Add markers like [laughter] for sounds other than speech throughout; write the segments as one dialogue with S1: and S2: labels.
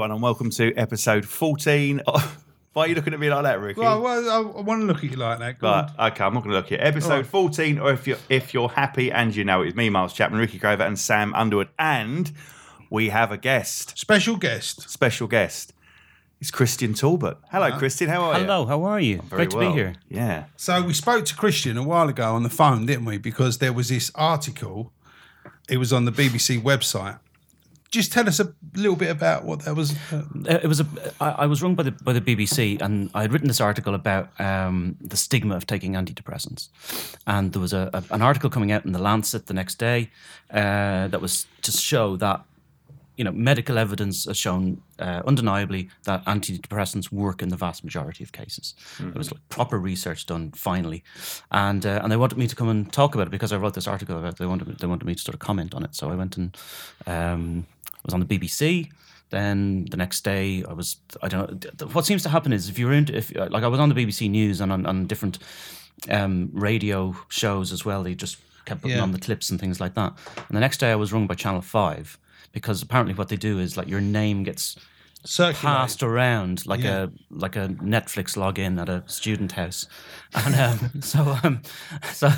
S1: Hello, everyone, and welcome to episode 14. [laughs] Why are you looking at me like that, Ricky?
S2: Well, well, I, I want to look at you like that. Go
S1: Right,
S2: on.
S1: okay, I'm not going to look at you. Episode
S2: Alright.
S1: 14, or if you're if you're happy and you know it, it's me, Miles Chapman, Ricky Grover, and Sam Underwood, and we have a guest,
S2: Special guest.
S1: special guest. It's Christian Talbot. Hello, Christian. How are you?
S3: Hello, how are you?
S1: Very
S3: Great to
S1: well.
S3: be here.
S1: Yeah.
S2: So we spoke to Christian a while ago on the phone, didn't we? Because there was this article. It was on the BBC website. Just tell us a little bit about what that was. uh,
S3: It was a. I, I was rung by the by the BBC, and I had written this article about um, the stigma of taking antidepressants, and there was a, a an article coming out in the Lancet the next day uh, that was to show that you know medical evidence has shown uh, undeniably that antidepressants work in the vast majority of cases. It was like proper research done finally, and uh, and they wanted me to come and talk about it because I wrote this article about. It. They wanted they wanted me to sort of comment on it, so I went and um, was on the BBC. Then the next day, I was I don't know. What seems to happen is if you're into if like I was on the BBC News and on, on different um, radio shows as well. They just kept putting
S2: Yeah.
S3: on the clips and things like that. And the next day, I was rung by Channel Five because apparently what they do is like your name gets
S2: Circulated.
S3: passed around like
S2: Yeah.
S3: a like a Netflix login at a student house, and um, [laughs] so um, so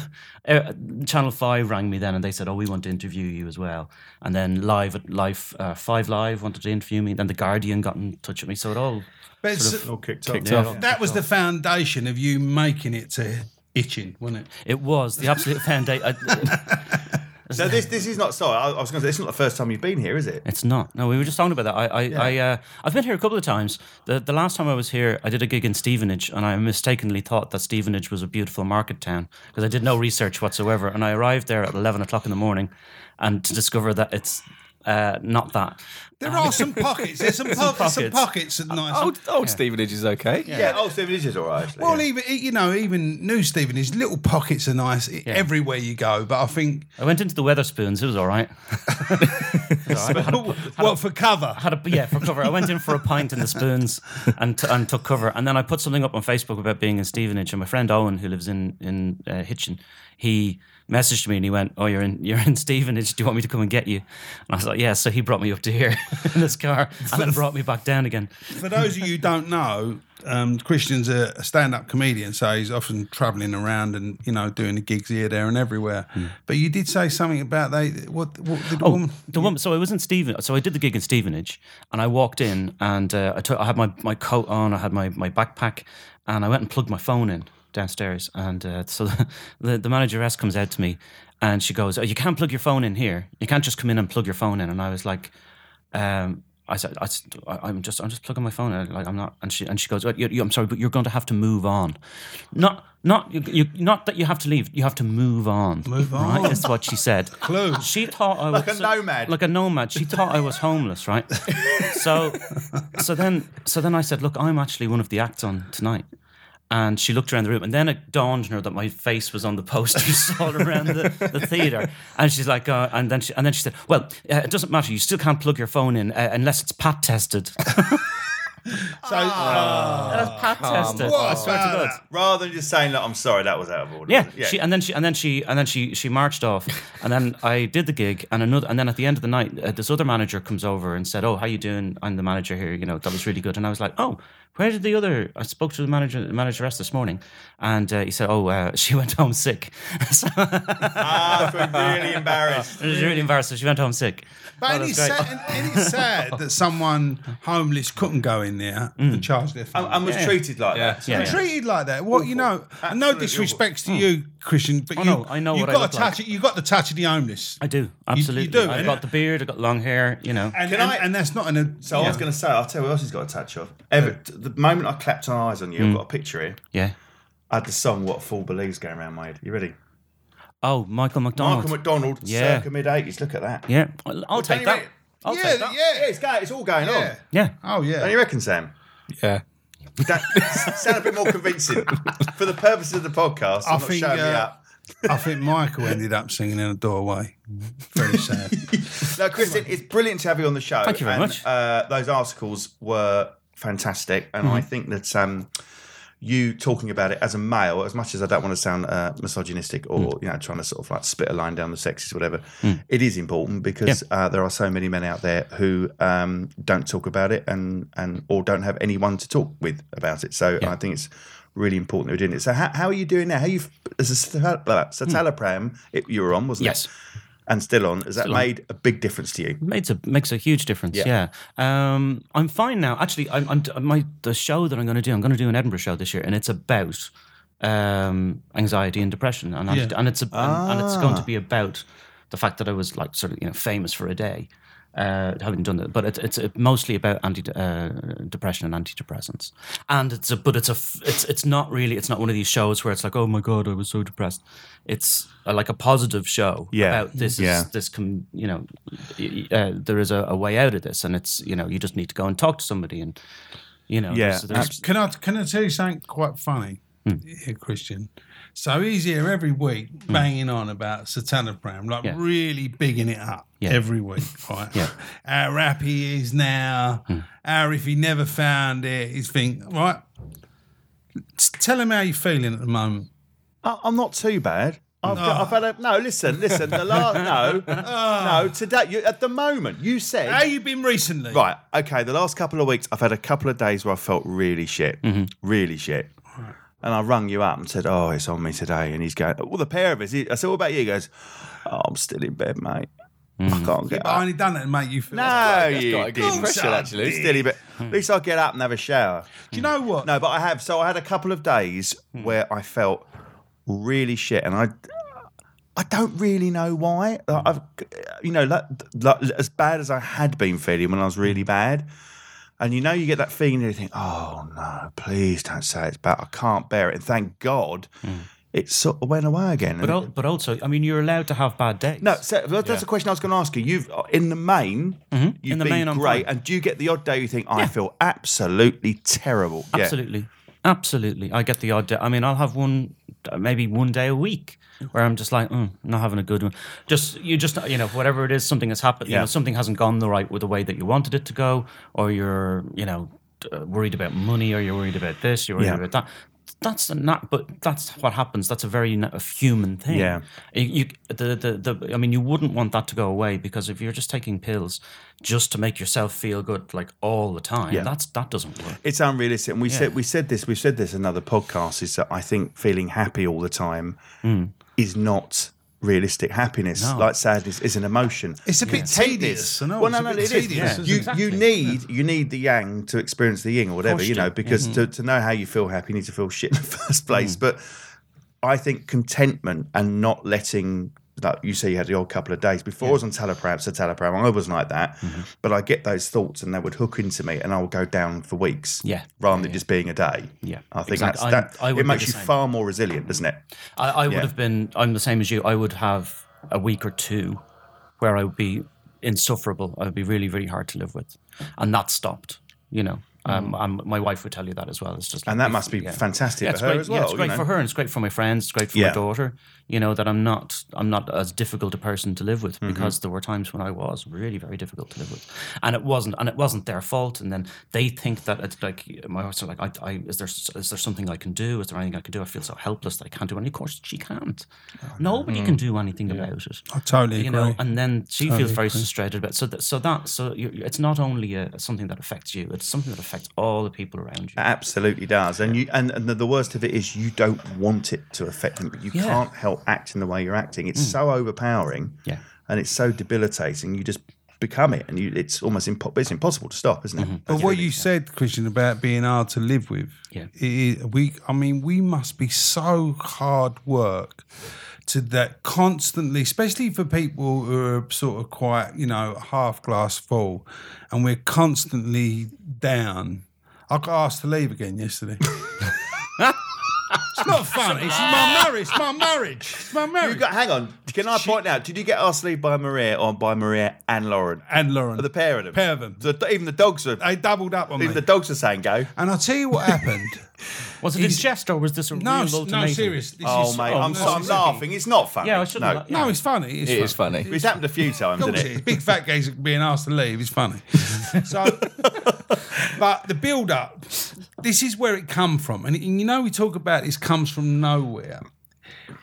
S3: uh, Channel Five rang me then, and they said, "Oh, we want to interview you as well." And then Live at Live uh, Five Live wanted to interview me. Then the Guardian got in touch with me, so it all
S2: But it's-
S1: All kicked,
S3: Kicked
S1: off.
S3: off.
S2: that was the foundation of you making it to Hitchin, wasn't it?
S3: it was the absolute foundation. [laughs]
S1: So this this is not sorry. I, I was going to say it's not the first time you've been here, is it?
S3: It's not. No, we were just talking about that. I, I, I uh, I've been here a couple of times. The the last time I was here, I did a gig in Stevenage, and I mistakenly thought that Stevenage was a beautiful market town because I did no research whatsoever. And I arrived there at eleven o'clock in the morning, and to discover that it's uh, not that.
S2: There are some pockets. There's some, [laughs] po- some
S3: pockets.
S2: pockets at nice.
S4: Old, old Stevenage is okay.
S1: Yeah. Oh, Stevenage is all right. Actually,
S2: well,
S1: yeah.
S2: even you know, even New Stevenage, little pockets are nice i- everywhere you go. But I think,
S3: I went into the Wetherspoons. It was all right. [laughs]
S2: what for cover?
S3: had a yeah for cover. I went in for a pint in the spoons and t- and took cover. And then I put something up on Facebook about being in Stevenage. And my friend Owen, who lives in in uh, Hitchin, he messaged me and he went, "Oh, you're in you're in Stevenage. Do you want me to come and get you?" And I was like, "Yeah." So he brought me up to here [laughs] in this car and then brought me back down again.
S2: For those of you who don't know, um, Christian's a, a stand-up comedian, so he's often travelling around and you know doing the gigs here, there, and everywhere. But you did say something about they. What? What did the
S3: Oh,
S2: woman?
S3: the woman. So I was in Steven. So I did the gig in Stevenage, and I walked in, and uh, I took. I had my, my coat on. I had my, my backpack, and I went and plugged my phone in downstairs. And uh, [laughs] so the, the the manageress comes out to me, and she goes, "Oh, you can't plug your phone in here. You can't just come in and plug your phone in." And I was like. Um, I said, I, I'm just, I'm just plugging my phone. in. Like, I'm not. And she, and she goes, "Oh, you, you, I'm sorry, but you're going to have to move on. Not, not, you, you, not that you have to leave. You have to move on.
S2: Move
S3: Right?
S2: on.
S3: Is what she said. [laughs]
S2: Clue.
S3: She thought I was Like
S1: a nomad.
S3: Like a nomad. She thought I was homeless, right? [laughs] so, so then, so then I said, "Look, I'm actually one of the acts on tonight." And she looked around the room, and then it dawned on her that my face was on the posters [laughs] all around the, the theater. And she's like, uh, and then she, and then she said, "Well, uh, it doesn't matter. You still can't plug your phone in uh, unless it's PAT tested." [laughs]
S2: So uh,
S3: That's PAT tested.
S2: What
S3: I swear to God.
S1: rather than just saying, "Look, I'm sorry, that was out of order."
S3: Yeah,
S1: wasn't?
S3: She, and then she and then she and then she she marched off, and then I did the gig, and another, and then at the end of the night, uh, this other manager comes over and said, "Oh, how you doing? I'm the manager here. You know that was really good." And I was like, "Oh, where did the other?" I spoke to the manager, the manageress this morning, and uh, he said, "Oh, uh, [laughs] she went home sick." [laughs] so
S1: ah, I feel really embarrassed.
S3: it was really embarrassing. She went home sick.
S2: But
S3: Oh,
S2: it is, sad, and it is sad that someone homeless couldn't go in there and charge their phone.
S1: And, and was
S3: Yeah.
S1: treated like
S4: Yeah.
S1: that.
S3: Yeah, yeah.
S2: treated like that. What you know? And no
S1: Absolutely
S2: disrespects to you, Christian, but
S3: Oh,
S2: you,
S3: no, I know
S2: you've
S3: what I
S2: got
S3: look
S2: a touch.
S3: like.
S2: You've got the touch of the homeless.
S3: I do absolutely.
S2: do,
S3: I
S2: yeah.
S3: got the beard. I've got long hair. You know.
S2: And,
S1: Can
S2: and,
S1: I-
S2: and that's not an. a.
S1: So I was going to say, I'll tell you what else he's got a touch of. Ever, the moment I clapped my eyes on you, I've got a picture here.
S3: yeah.
S1: I had the song "What Fool Believes" going around my head. You ready?
S3: Oh, Michael McDonald.
S1: Michael McDonald,
S3: Yeah.
S1: circa mid '80s. Look at that.
S3: yeah, I'll, I'll take that. I'll
S2: Yeah,
S3: take that.
S2: yeah.
S1: Yeah, it's, go, it's all going
S2: Yeah.
S1: on.
S3: Yeah.
S2: Oh yeah.
S1: Don't you reckon, Sam?
S4: Yeah.
S1: That [laughs] sound a bit more convincing for the purposes of the podcast.
S2: I
S1: I'm not
S2: think,
S1: showing me
S2: uh,
S1: up.
S2: I think Michael ended up singing in a doorway. Very sad. [laughs]
S1: No, Christian, it's brilliant to have you on the show.
S3: Thank you very
S1: and,
S3: much.
S1: Uh, those articles were fantastic, and
S3: Mm-hmm.
S1: I think that um, you talking about it as a male, as much as I don't want to sound uh, misogynistic or
S3: Hmm.
S1: you know trying to sort of like spit a line down the sexes, whatever, it is important because uh, there are so many men out there who um, don't talk about it and and or don't have anyone to talk with about it. So I think it's really important that we're doing it. So how, how are you doing now? How you as a Citalopram it, you were on, wasn't
S3: Yes.
S1: it? And still on. Has that
S3: Still on.
S1: made a big difference to you?
S3: makes a makes a huge difference.
S1: Yeah.
S3: Yeah, Um, I'm fine now. Actually, I'm, I'm my the show that I'm going to do. I'm going to do an Edinburgh show this year, and it's about um, anxiety and depression, and
S2: Yeah.
S3: and it's a, and, and it's going to
S1: Ah.
S3: be about the fact that I was like sort of you know famous for a day. Uh, having done that, but it's it's mostly about anti uh, depression and antidepressants, and it's a but it's a it's it's not really it's not one of these shows where it's like oh my god I was so depressed. It's uh, like a positive show
S1: Yeah.
S3: about this
S1: Yeah.
S3: is this com, you know y- y- uh, there is a, a way out of this and it's you know you just need to go and talk to somebody and you know
S1: Yeah,
S3: there's- there's-
S2: Can I can I tell you something quite funny, here, Christian? So he's here every week hmm. banging on about Citalopram, like
S3: Yeah.
S2: really bigging it up
S3: Yeah.
S2: every week, right?
S3: Yeah. [laughs]
S2: How happy he is now, hmm. how if he never found it, he's think, right? Tell him how you're feeling at the moment.
S1: I- I'm not too bad. I've, got, I've had a no. Listen, listen. The last [laughs] no, no. Ah. Today, you, at the moment, you said
S2: How you been recently?
S1: right. Okay, the last couple of weeks, I've had a couple of days where I felt really shit, mm-hmm. really shit. And I rung you up and said, "Oh, it's on me today." And he's going, "Well, the pair of us." He, I said, "What about you?" He goes, oh, "I'm still in bed, mate. I hmm. can't get
S2: up. I only done it to make you feel.
S1: No,
S4: That's
S1: you
S4: got a good
S1: didn't.
S4: impression,
S1: son.
S4: actually.
S1: Still in bed. Hmm. At least I get up and have a shower.
S2: Do you know hmm. what?
S1: No, but I have. So I had a couple of days where I felt really shit, and I, I don't really know why. Like, I've, you know, like, like, as bad as I had been feeling when I was really bad, and you know, you get that feeling, and you think, oh no, please don't say it's bad. I can't bear it. And thank God, hmm. it sort of went away again.
S3: but, al- but also I mean you're allowed to have bad days
S1: no, so that's the question I was going to ask you. You've, uh, in the main, you've
S3: Mm-hmm. In the
S1: been
S3: main,
S1: great, and do you get the odd day you think I feel absolutely terrible? Yeah.
S3: absolutely absolutely I get the odd day I mean I'll have one uh, maybe one day a week where I'm just like mm, not having a good one just you just you know whatever it is something has happened you
S1: Yeah.
S3: know something hasn't gone the right with the way that you wanted it to go or you're you know uh, worried about money or you're worried about this you're worried
S1: Yeah.
S3: about that that's not but that's what happens that's a very a human thing
S1: Yeah.
S3: you, you the, the the I mean you wouldn't want that to go away because if you're just taking pills just to make yourself feel good like all the time
S1: Yeah.
S3: that's that doesn't work
S1: It's unrealistic, and we said we said this. We've said this in other podcasts. Is that I think feeling happy all the time is not realistic happiness.
S3: No.
S1: Like sadness is an emotion.
S2: It's a bit tedious. I know,
S1: Well, no, no, it is. You?
S3: Exactly.
S1: you need you need the yang to experience the yin or whatever. You know, because to, mm-hmm. to know how you feel happy, you need to feel shit in the [laughs] first place. Mm. But I think contentment and not letting. Like you say, you had the odd couple of days before I was on Citalopram, so Citalopram, I wasn't like that. Mm-hmm. But I get those thoughts and they would hook into me and I would go down for weeks.
S3: Yeah.
S1: Rather than just being a day.
S3: Yeah,
S1: I think
S3: exactly.
S1: that's that.
S3: I- I
S1: it makes you
S3: same.
S1: far more resilient, doesn't it?
S3: I, I would
S1: Yeah.
S3: have been. I'm the same as you. I would have a week or two where I would be insufferable. I would be really, really hard to live with, and that stopped. You know, um, and my wife would tell you that as well. It's just, like And
S1: that must be
S3: yeah.
S1: fantastic
S3: Yeah,
S1: for her
S3: great.
S1: as well.
S3: yeah, it's
S1: you
S3: great
S1: know?
S3: for her, and it's great for my friends. It's great for
S1: Yeah.
S3: my daughter. You know that I'm not, I'm not as difficult a person to live with
S1: Mm-hmm.
S3: because there were times when I was really very difficult to live with, and it wasn't, and it wasn't their fault. And then they think that it's like my wife's like, I, I, is there, is there something I can do? Is there anything I can do? I feel so helpless that I can't do anything. Of course, she can't. Nobody can do anything about it.
S2: I totally
S3: You
S2: agree.
S3: know, and then she
S2: Totally
S3: feels very
S2: agree.
S3: frustrated about. So that, so that, so you it's not only a, something that affects you; it's something that affects all the people around you.
S1: Absolutely does, and you and, and the, the worst of it is you don't want it to affect them, but you
S3: Yeah.
S1: can't help acting the way you're acting. It's mm. so overpowering,
S3: Yeah.
S1: and it's so debilitating. You just become it, and you, it's almost impo- it's impossible to stop, isn't it? Mm-hmm.
S2: But what you said, Christian, about being hard to live with,
S3: Yeah.
S2: it is- we, I mean, we must be so hard work to that constantly, especially for people who are sort of quite, you know, half glass full, and we're constantly down. I got asked to leave again yesterday. [laughs] [laughs] it's not funny. It's my marriage. It's my marriage. It's my
S1: You
S2: marriage.
S1: got, hang on, can I point out? Did you get asked to leave by Maria or by Maria and Lauren?
S2: and Lauren.
S1: The pair of them.
S2: Pair of them.
S1: The, even the dogs are.
S2: They doubled up on me.
S1: Even the dogs are saying go.
S2: and I'll tell you what happened. [laughs]
S3: Was it in jest or was this a
S2: No,
S3: real
S2: no,
S3: ultimatum?
S2: serious. This
S1: Oh
S2: is,
S1: mate, oh, I'm,
S2: no,
S1: so, I'm
S2: it's-
S1: laughing. It's not funny.
S3: Yeah, I shouldn't
S1: No,
S3: have-
S2: No, it's funny. It's
S4: It
S2: funny.
S4: is funny.
S1: it's happened a few times,
S2: Of
S1: isn't
S2: course
S1: it?
S2: it is. Big fat guys being asked to leave is funny. [laughs] So, but the build up, this is where it come from, and, and you know we talk about this comes from nowhere.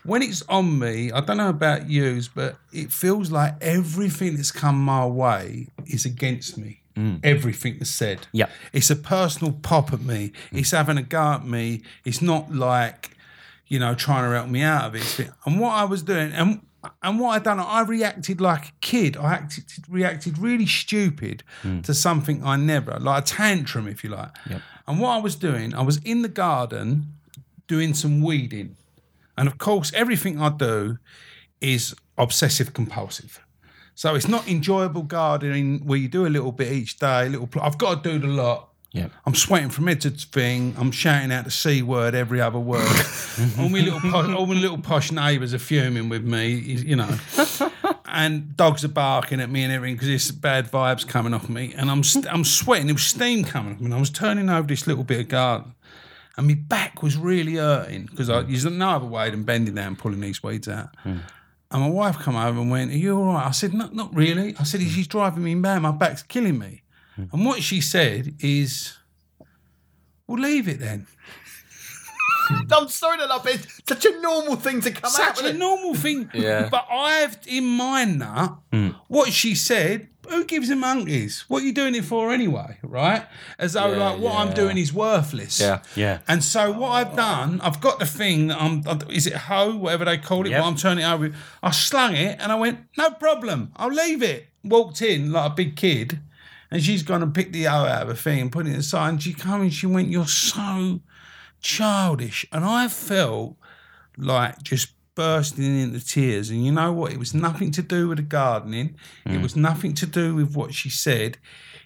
S2: When it's on me, I don't know about yous, but it feels like everything that's come my way is against me. Mm. Everything that's said.
S3: Yeah.
S2: It's a personal pop at me. Mm. It's having a go at me. It's not like, you know, trying to help me out of it. And what I was doing, and and what I done, I reacted like a kid. I acted, reacted really stupid mm. to something I never, like a tantrum, if you like.
S3: Yep.
S2: And what I was doing, I was in the garden doing some weeding. And of course, everything I do is obsessive compulsive. So it's not enjoyable gardening where you do a little bit each day. Little, pl- I've got to do the lot.
S3: Yeah.
S2: I'm sweating from head to thing. I'm shouting out the c word every other word. [laughs] all my little po- all my little posh neighbours are fuming with me, you know. [laughs] and dogs are barking at me and everything because there's bad vibes coming off me. And I'm st- I'm sweating. There was steam coming off me. And I was turning over this little bit of garden, and my back was really hurting because I there's no other way than bending down and pulling these weeds out. Hmm. And my wife come over and went, "Are you all right?" I said, "Not, not really." I said, "She's driving me mad. My back's killing me." Hmm. And what she said is, "Well, leave it then."
S1: I'm sorry that I've been such a normal thing to come out
S2: Such
S1: with.
S2: a normal thing. [laughs]
S4: Yeah.
S2: But I've in mind that hmm. what she said. Who gives a monkeys? What are you doing it for anyway? Right? As though
S4: Yeah,
S2: like what I'm doing is worthless.
S4: Yeah.
S3: Yeah.
S2: And so what I've done, I've got the thing that I'm, uh, is it hoe, whatever they call it,
S3: Yep.
S2: what I'm turning it over. I slung it and I went, no problem, I'll leave it. Walked in like a big kid and she's gone and picked the O out of a thing and put it aside. And she come and she went, you're so childish. And I felt like just bursting into tears. And you know what? It was nothing to do with the gardening. It mm. was nothing to do with what she said.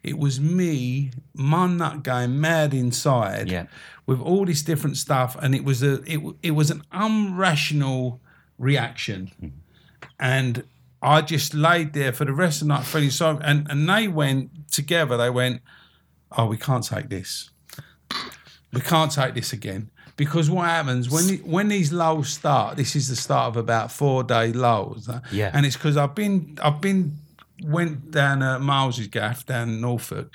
S2: It was me, my nut going mad inside
S3: Yeah.
S2: with all this different stuff. And it was a it, it was an unrational reaction. Mm. And I just laid there for the rest of the night feeling sorry. And, and they went together, they went, Oh, we can't take this we can't take this again because what happens when when these lows start? This is the start of about four day lows.
S3: Yeah.
S2: and it's because I've been I've been went down uh, Miles's gaff down in Norfolk,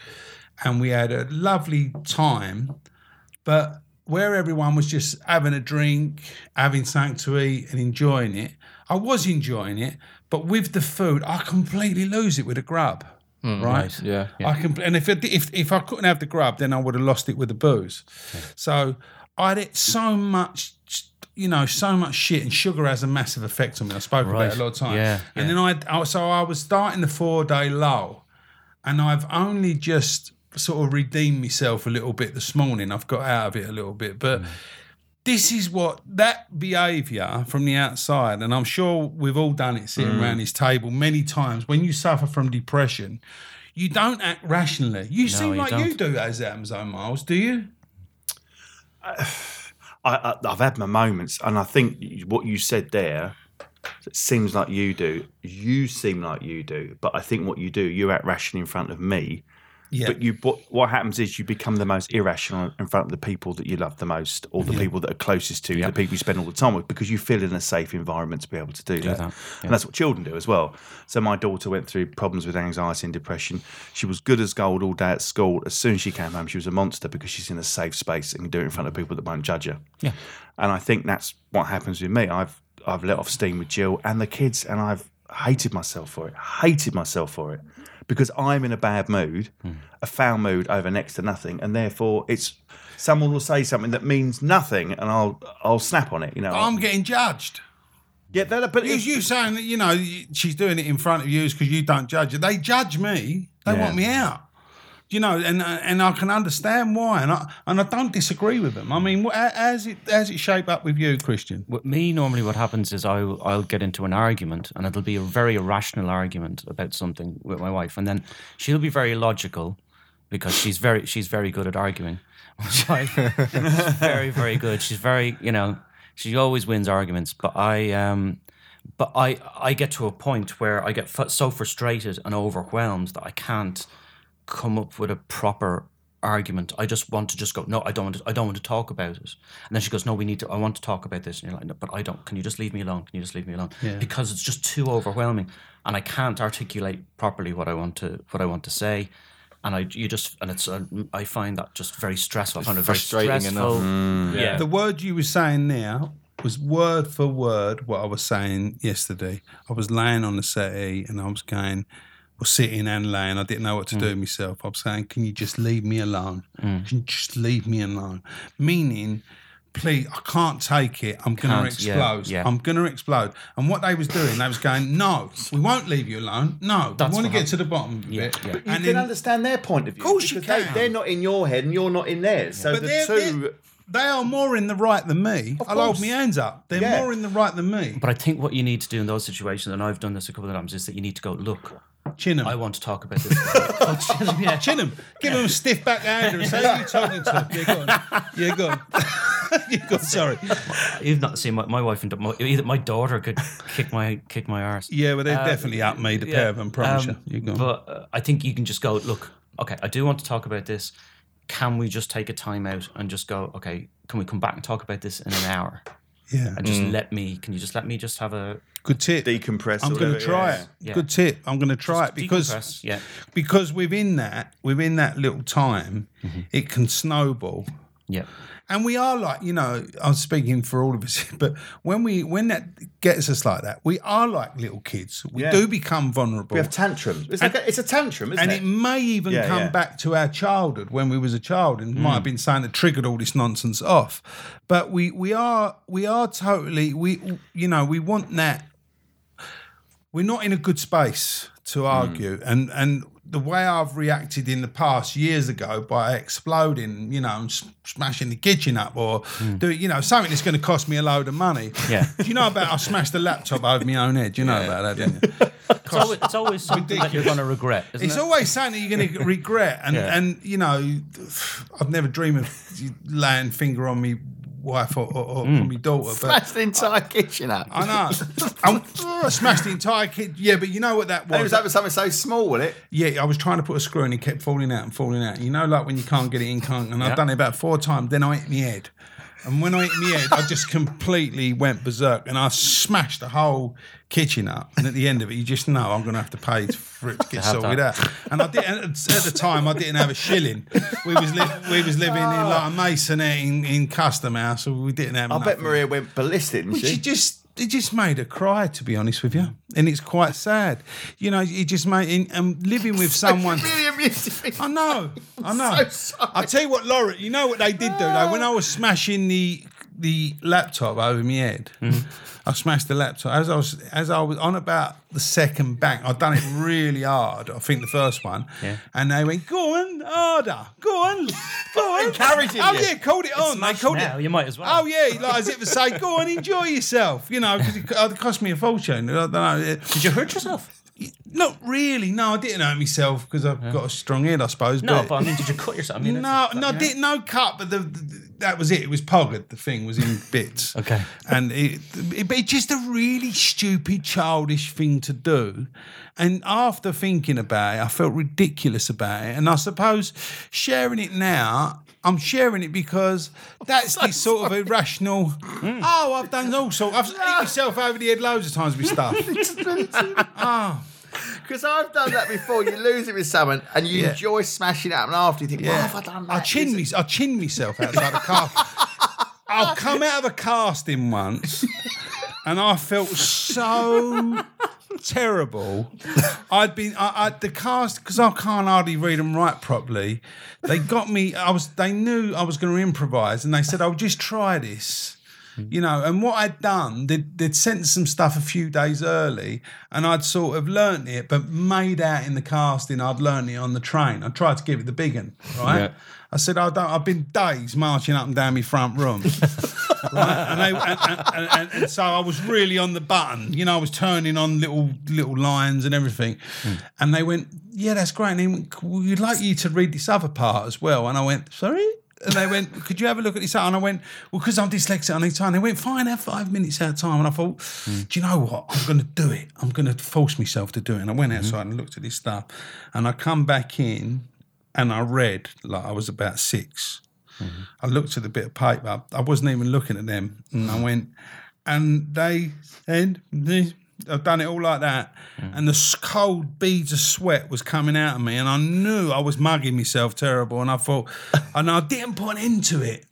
S2: and we had a lovely time, but where everyone was just having a drink, having something to eat, and enjoying it, I was enjoying it, but with the food, I completely lose it with a grub. Mm, right?
S4: Yeah.
S2: I can, and if, it, if if I couldn't have the grub, then I would have lost it with the booze. So I would so much, you know, so much shit, and sugar has a massive effect on me. I spoke about it a lot of times.
S3: Yeah,
S2: And then I, I, so I was starting the four day low, and I've only just sort of redeemed myself a little bit this morning. I've got out of it a little bit, but. Mm. This is what that behaviour from the outside, and I'm sure we've all done it sitting mm. around this table many times. When you suffer from depression, you don't act rationally. You seem
S3: you
S2: like you
S3: don't.
S2: do as Amazon Miles, do you? [sighs]
S1: I, I, I've had my moments, and I think what you said there it seems like you do. You seem like you do, but I think what you do, you act rationally in front of me.
S2: Yeah.
S1: But you, what, what happens is you become the most irrational in front of the people that you love the most, or the people that are closest to you, the people you spend all the time with, because you feel in a safe environment to be able to do, that.
S3: that,
S1: And that's what children do as well. So my daughter went through problems with anxiety and depression. She was good as gold all day at school. As soon as she came home, she was a monster because she's in a safe space and can do it in front of people that won't judge her.
S3: Yeah.
S1: And I think that's what happens with me. I've I've let off steam with Jill and the kids, and I've hated myself for it. Hated myself for it because I'm in a bad mood, a foul mood over next to nothing, and therefore it's someone will say something that means nothing, and I'll I'll snap on it. You know.
S2: I'm getting judged.
S1: yeah, that, but it's-
S2: you saying that you know she's doing it in front of you is because you don't judge her. They judge me. They
S1: Yeah.
S2: want me out. You know, and and I can understand why, and I and I don't disagree with them. I mean, as it how's it shape up with you, Christian?
S3: With me, normally what happens is I'll, I'll get into an argument and it'll be a very irrational argument about something with my wife. And then she'll be very logical because she's very she's very good at arguing. [laughs] She's very, very good. She's very, you know, she always wins arguments. But I, um, but I, I get to a point where I get so frustrated and overwhelmed that I can't come up with a proper argument. I just want to just go, no, I don't want to, I don't want to talk about it. And then she goes, no, we need to, I want to talk about this. And you're like, no, but I don't, can you just leave me alone? Can you just leave me alone? Because it's just too overwhelming and I can't articulate properly what I want to, what I want to say. and I you just and it's uh, I find that just very stressful. I find it very
S4: frustrating
S3: stressful. Yeah.
S2: The word you were saying now was word for word what I was saying yesterday. I was laying on the settee and I was going, or sitting and laying. I didn't know what to do with myself. I was saying, "Can you just leave me alone? Mm. Can you just leave me alone?" Meaning. Please, I can't take it. I'm going to
S3: Can't, yeah,
S2: explode.
S3: yeah.
S2: I'm going to explode. And what they was doing, they was going, "No, we won't leave you alone. No,
S3: That's
S2: we want to
S3: what
S2: get to the bottom of
S3: Yeah,
S2: it."
S3: yeah.
S1: You
S2: And
S1: can
S2: then-
S1: understand their point of view. Of
S2: course you
S1: They,
S2: can.
S1: they're not in your head and you're not in theirs. So
S2: But
S1: the
S2: they're,
S1: 2
S2: they're- they are more in the right than me. I'll hold my hands up. They're
S1: Yeah.
S2: more in the right than me.
S3: But I think what you need to do in those situations, and I've done this a couple of times, is that you need to go, look,
S2: Chin 'em.
S3: I want to talk about this. [laughs] Oh, Chinham, yeah.
S2: Chin 'em. Give him a stiff backhander and say, who you talking to? You're gone. Yeah, go on. yeah, go on. Sorry.
S3: You've not seen my, my wife and my, either my daughter could kick my kick my arse.
S2: Yeah, well, they're definitely up me, the pair of them, promise
S3: Um,
S2: you. You go on.
S3: But uh, I think you can just go, look, okay, I do want to talk about this. Can we just take a time out and just go, okay, can we come back and talk about this in an hour?
S2: yeah.
S3: And just let me, can you just let me just have a
S2: Good tip.
S1: decompress.
S2: I'm going to try it.
S3: Yeah.
S2: Good tip. I'm going to try it because?
S3: Yeah.
S2: because within that within that little time,
S3: Mm-hmm.
S2: it can snowball.
S3: Yeah.
S2: And we are like, you know, I'm speaking for all of us, [laughs] but when we when that gets us like that, we are like little kids. We
S1: Yeah.
S2: do become vulnerable.
S1: We have tantrums. It's, like a, it's a tantrum, isn't
S2: and
S1: it?
S2: And it may even
S1: Yeah,
S2: come
S1: yeah.
S2: back to our childhood when we was a child and might have mm. been something that triggered all this nonsense off. But we we are we are totally we you know, we want that we're not in a good space to mm. argue and and the way I've reacted in the past years ago by exploding, you know, and smashing the kitchen up or hmm. doing, you know something that's going to cost me a load of money.
S3: Yeah.
S2: Do [laughs] you know about I smashed the laptop over my own head? Do you know about that? Don't you? [laughs]
S3: It's always, it's always something that you're going to regret, isn't
S2: It's
S3: it?
S2: always something that you're going to regret, and
S3: Yeah.
S2: and you know, [sighs] I've never dreamed of [laughs] laying finger on me wife or, or, or
S3: hmm.
S2: on my daughter, but
S4: Smashed the entire kitchen up.
S2: I know I'm- I smashed the entire kit. Yeah, but you know what that
S1: And it
S2: was?
S1: was over something so small, wasn't it?
S2: yeah, I was trying to put a screw in, it kept falling out and falling out. You know, like when you can't get it in, can't. And I've done it about four times. Then I hit my head. And when I hit my head, I just completely went berserk and I smashed the whole kitchen up. And at the end of it, you just know I'm going to have to pay for it to get sorted out. And I did and at the time I didn't have a shilling. We was li- we was living in like a masonette in, in Custom House, so we didn't have.
S1: I bet. Maria went ballistic, didn't she?
S2: she just it just made her cry, to be honest with you, and it's quite sad. You know, it just made and, and um, living with [laughs] someone.
S1: really amused me.
S2: I know, I [laughs] know.
S1: so.
S2: I tell you what, Laura, you know what they did do though. When I was smashing the the laptop over my head, mm-hmm. I smashed the laptop as I was as I was on about the second bang. I'd done it really hard. I think the first one,
S3: Yeah.
S2: and they went, "Go on, harder, go on, go on."
S1: Encouraging
S2: Oh
S1: you.
S2: yeah, called it on. They called
S3: now,
S2: it.
S3: you might as well.
S2: Oh yeah, like as if to say, "Go on, enjoy yourself," you know, because it, it cost me a fortune. I don't know.
S3: Did you hurt yourself?
S2: Not really. No, I didn't hurt myself because I've got a strong head, I suppose.
S3: No,
S2: but,
S3: but I mean, did you cut yourself? I mean,
S2: no, no,
S3: yeah.
S2: didn't no cut, but the, the that was it. It was poggered. The thing was in [laughs] bits.
S3: Okay.
S2: and it, it, it's just a really stupid, childish thing to do. And after thinking about it, I felt ridiculous about it. And I suppose sharing it now. I'm sharing it because that's [laughs] the sort of irrational.
S3: Hmm.
S2: Oh, I've done all sorts. I've hit myself over the head loads of times with stuff. [laughs] oh, [laughs]
S1: Because I've done that before. You lose it with someone and you
S2: Yeah.
S1: enjoy smashing it up, and after you think,
S2: Yeah.
S1: have I done that?
S2: I chin me, I chin myself outside the car. [laughs] I'll come out of a casting once, and I felt so terrible. I'd been I, I, the cast because I can't hardly read and write properly. They got me. I was. They knew I was going to improvise, and they said, "I'll just try this." Mm. You know, and what I'd done, they'd, they'd sent some stuff a few days early, and I'd sort of learnt it, but made out in the casting, I'd learnt it on the train. I tried to give it the big one, right?
S3: Yeah.
S2: I said, I don't, I've been days marching up and down my front room. [laughs] right? and, they, and, and, and, and so I was really on the button. You know, I was turning on little little lines and everything. Mm. And they went, Yeah, that's great. And they went, We'd like you to read this other part as well. And I went, Sorry? And they went, Could you have a look at this? And I went, Well, because I'm dyslexic, I need time. They went, Fine, have five minutes at a time. And I thought, Do you know what? I'm going to do it. I'm going to force myself to do it. And I went mm-hmm. outside and looked at this stuff. And I come back in and I read like I was about 6 mm-hmm. I looked at the bit of paper. I wasn't even looking at them, and I mm. went, and they said this I've done it all like that,
S3: Mm.
S2: and the cold beads of sweat was coming out of me, and I knew I was mugging myself terrible, and I thought, [laughs] and I didn't put an end to it.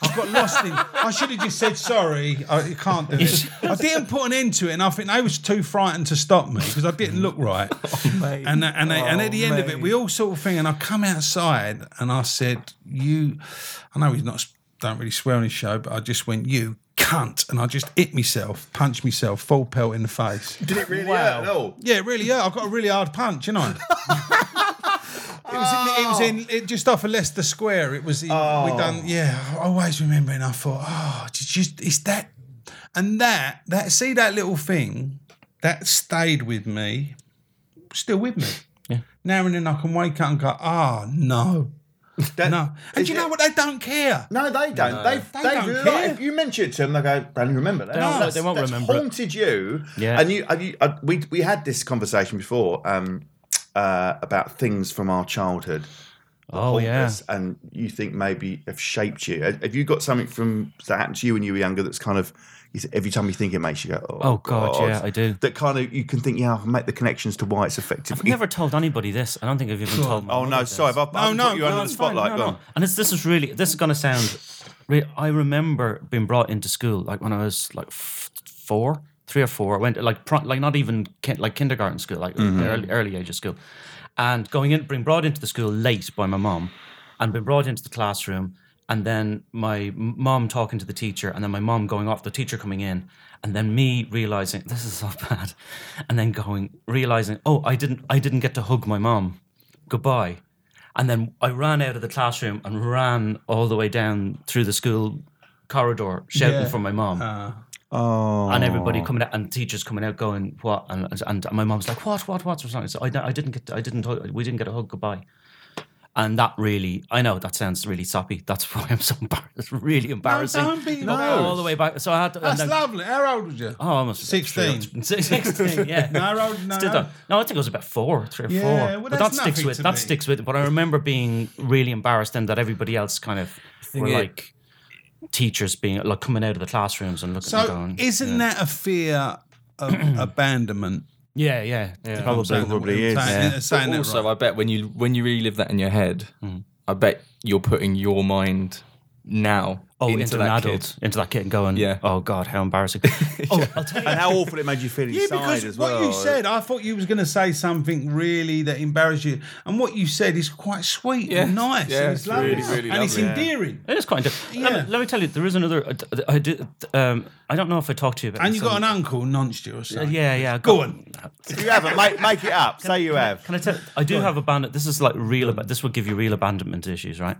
S2: I got lost in. I should have just said sorry. I you can't do [laughs] this. I didn't put an end to it, and I think they was too frightened to stop me because I didn't look right. [laughs] and and they, and at the end of it, we all sort of thing. And I come outside, and I said, "You." I know he's not don't really swear on his show, but I just went, "You cunt," and I just hit myself, punched myself, full pelt in the face.
S1: Did it really hurt at all?
S2: Yeah, really. Yeah, I got a really hard punch, you know. [laughs] It was in, it was in it just off of Leicester Square. It was in, we oh. done. Yeah, I always remember, and I thought, oh, it's just it's that, and that that see that little thing that stayed with me, still with me.
S3: Yeah.
S2: Now and then I can wake up and go, oh no,
S1: That-
S2: no, and
S1: is
S2: you know what? They don't care.
S1: No, they don't. They,
S2: They
S1: they,
S2: don't
S1: like,
S2: care.
S1: If you mention it to them, they go, "Don't you remember that?"
S3: They won't-
S1: That's-
S3: they won't
S1: that's
S3: remember it.
S1: Haunted you.
S3: Yeah.
S1: And you, have you uh, we we had this conversation before um, uh, about things from our childhood. that
S3: Oh yeah.
S1: and you think maybe have shaped you. Have have you got something from that happened to you when you were younger that's kind of you th- every time you think it makes you go, "Oh,
S3: Oh, God, yeah, I do.
S1: That kind of you can think, yeah, I can make the connections to why it's effective.
S3: I've never told anybody this. I don't think I've even [laughs] oh, told.
S1: Oh no, sorry, I've,
S2: no,
S1: put you
S2: no,
S1: under the
S3: fine,
S1: spotlight.
S3: no, no. And it's, this is really this is going to sound. I remember being brought into school like when I was like f- four, three or four. I went like pro- like not even like kindergarten school, like mm-hmm. early early age of school, and going in, being brought into the school late by my mom, and being brought into the classroom, and then my mom talking to the teacher, and then my mom going off, the teacher coming in, and then me realizing this is so [laughs] bad, and then going realizing oh I didn't I didn't get to hug my mom, goodbye. And then I ran out of the classroom and ran all the way down through the school corridor shouting
S2: Yeah.
S3: for my mom.
S1: Oh,
S3: and everybody coming out and teachers coming out going what and, and my mom's like what what what's wrong? So I, I didn't get I didn't we didn't get a hug goodbye. And that really, I know that sounds really soppy. That's [laughs] why I'm so embarrassed. It's really embarrassing.
S2: don't be
S3: Go
S2: embarrassed.
S3: all the way back. So I had to.
S2: That's
S3: then-
S2: lovely. How old was you?
S3: Oh, almost
S2: 16. [laughs]
S3: 16, yeah. [laughs]
S2: No, how old- no,
S3: Still
S2: no.
S3: no, I think it was about four, three or
S2: Yeah,
S3: four.
S2: well,
S3: but that sticks with
S2: to
S3: that
S2: me.
S3: sticks with. But I remember being really embarrassed and that everybody else kind of were
S5: it-
S3: like teachers being like coming out of the classrooms and looking
S2: So
S3: and going.
S2: isn't that a fear of [clears throat] abandonment?
S3: Yeah, yeah, yeah.
S1: Probably, probably is.
S2: Saying,
S3: Yeah.
S2: saying
S5: also,
S2: right.
S5: I bet when you when you relive that in your head, I bet you're putting your mind now
S3: Oh,
S5: into,
S3: into,
S5: that
S3: an adult,
S5: kid.
S3: into that kid, and going,
S5: Yeah.
S3: oh god, how embarrassing. [laughs] oh, I'll tell you.
S1: and how [laughs] awful it made you feel inside Yeah,
S2: because
S1: as
S2: what
S1: well.
S2: you said, I thought you was going to say something really that embarrassed you, and what you said is quite sweet
S5: Yeah.
S2: and nice.
S5: Yeah,
S2: and it's
S5: it's
S2: lovely,
S5: really, really
S2: and it's
S5: lovely.
S2: endearing.
S3: It is quite. Let,
S2: Yeah.
S3: me, let me tell you, there is another. uh, I do. Um, I don't know if I talked to you about.
S2: And
S3: this
S2: you got an uncle nonced you or something.
S3: Yeah, yeah.
S2: Go on. [laughs]
S1: If you haven't. Make, make it up. Say you have.
S3: Can I tell? I do have abandoned. This is like real. Ab- this would give you real abandonment issues, right?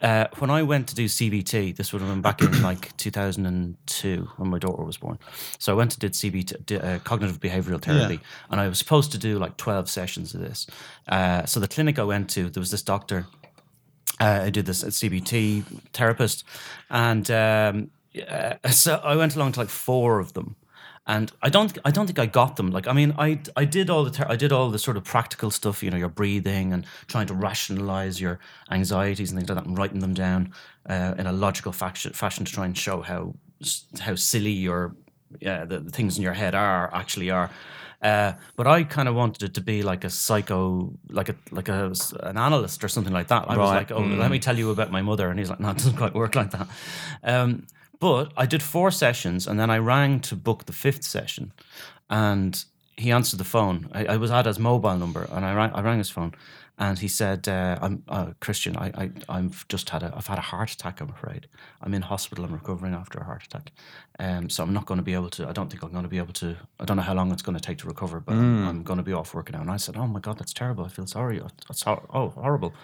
S3: Uh, when I went to do CBT, this would have been back in [clears throat] like 2002 when my daughter was born. So I went and did CBT, did, uh, cognitive behavioral therapy, and I was supposed to do like 12 sessions of this. Uh, so the clinic I went to, there was this doctor uh, I did this at CBT therapist, and um, yeah, [laughs] so I went along to like four of them, and I don't I don't think I got them. Like I mean I I did all the ther- I did all the sort of practical stuff, you know, your breathing and trying to rationalize your anxieties and things like that, and writing them down uh, in a logical fashion fashion to try and show how how silly your yeah the, the things in your head are actually are. Uh, but I kind of wanted it to be like a psycho, like a like a an analyst or something like that. I was like, oh, let me tell you about my mother, and he's like, no, it doesn't quite work like that. Um, but I did four sessions, and then I rang to book the fifth session, and he answered the phone. I, I was at his mobile number, and I rang, I rang his phone, and he said, uh, "I'm uh, Christian. I, I I've just had a I've had a heart attack. I'm afraid I'm in hospital. I'm recovering after a heart attack, um, so I'm not going to be able to. I don't think I'm going to be able to. I don't know how long it's going to take to recover, but I'm, I'm going to be off work now." And I said, "Oh my God, that's terrible. I feel sorry. That's hor- oh horrible."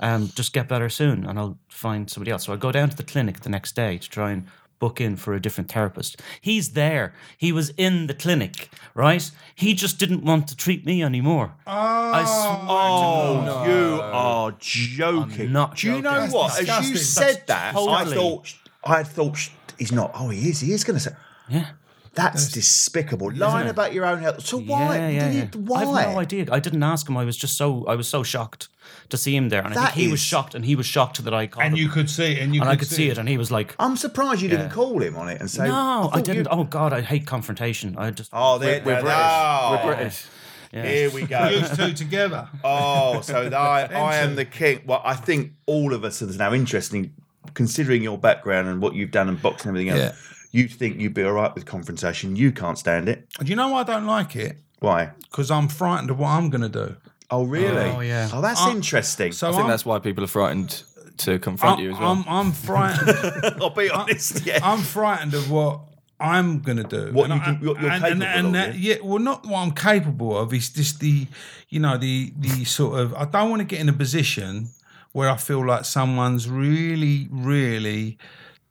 S3: Um, just get better soon and I'll find somebody else. So I go down to the clinic the next day to try and book in for a different therapist. He's there. He was in the clinic, right? He just didn't want to treat me anymore. I swear to God.
S1: Oh, you are joking.
S3: I'm not
S1: Do you know
S3: joking.
S1: what?
S2: That's
S1: As you
S2: disgusting.
S1: said that, I thought I thought he's not. Oh, he is. He is going to say.
S3: Yeah.
S1: That's despicable. Lying about your own health. So why?
S3: Yeah, yeah, yeah.
S1: you- why?
S3: I've no idea. I didn't ask him. I was just so I was so shocked to see him there, and I think he was shocked, and he was shocked that I called
S2: And
S3: him.
S2: you could see it, and you
S3: and
S2: could,
S3: I could see it, and he was like,
S1: I'm surprised you didn't call him on it and say,
S3: "No, I
S1: thought
S3: didn't.
S1: you-
S3: Oh God, I hate confrontation. I just
S1: Oh, there,
S5: We're
S1: there-
S5: British.
S1: oh,
S5: We're British. Yeah.
S1: Here we go.
S2: Used two together.
S1: Oh, so [laughs] I, I am the king. Well, I think all of us are now interesting, considering your background and what you've done in boxing and everything else.
S2: Yeah.
S1: You think you'd be all right with confrontation. You can't stand it.
S2: Do you know why I don't like it?
S1: Why?
S2: Because I'm frightened of what I'm going to do.
S1: Oh, really?
S3: Oh, yeah.
S1: Oh, that's
S2: Uh,
S1: interesting.
S2: So
S5: I think
S2: I'm,
S5: that's why people are frightened to confront
S2: I'm,
S5: you as well.
S2: I'm, I'm frightened. [laughs]
S1: I'll be honest. Yeah.
S2: I'm frightened of what I'm going to do.
S1: What
S2: And
S1: you
S2: I-
S1: can- what you're
S2: and,
S1: capable
S2: and, and
S1: of,
S2: that,
S1: yeah?
S2: yeah. Well, not what I'm capable of. It's just the, you know, the the sort of. I don't want to get in a position where I feel like someone's really, really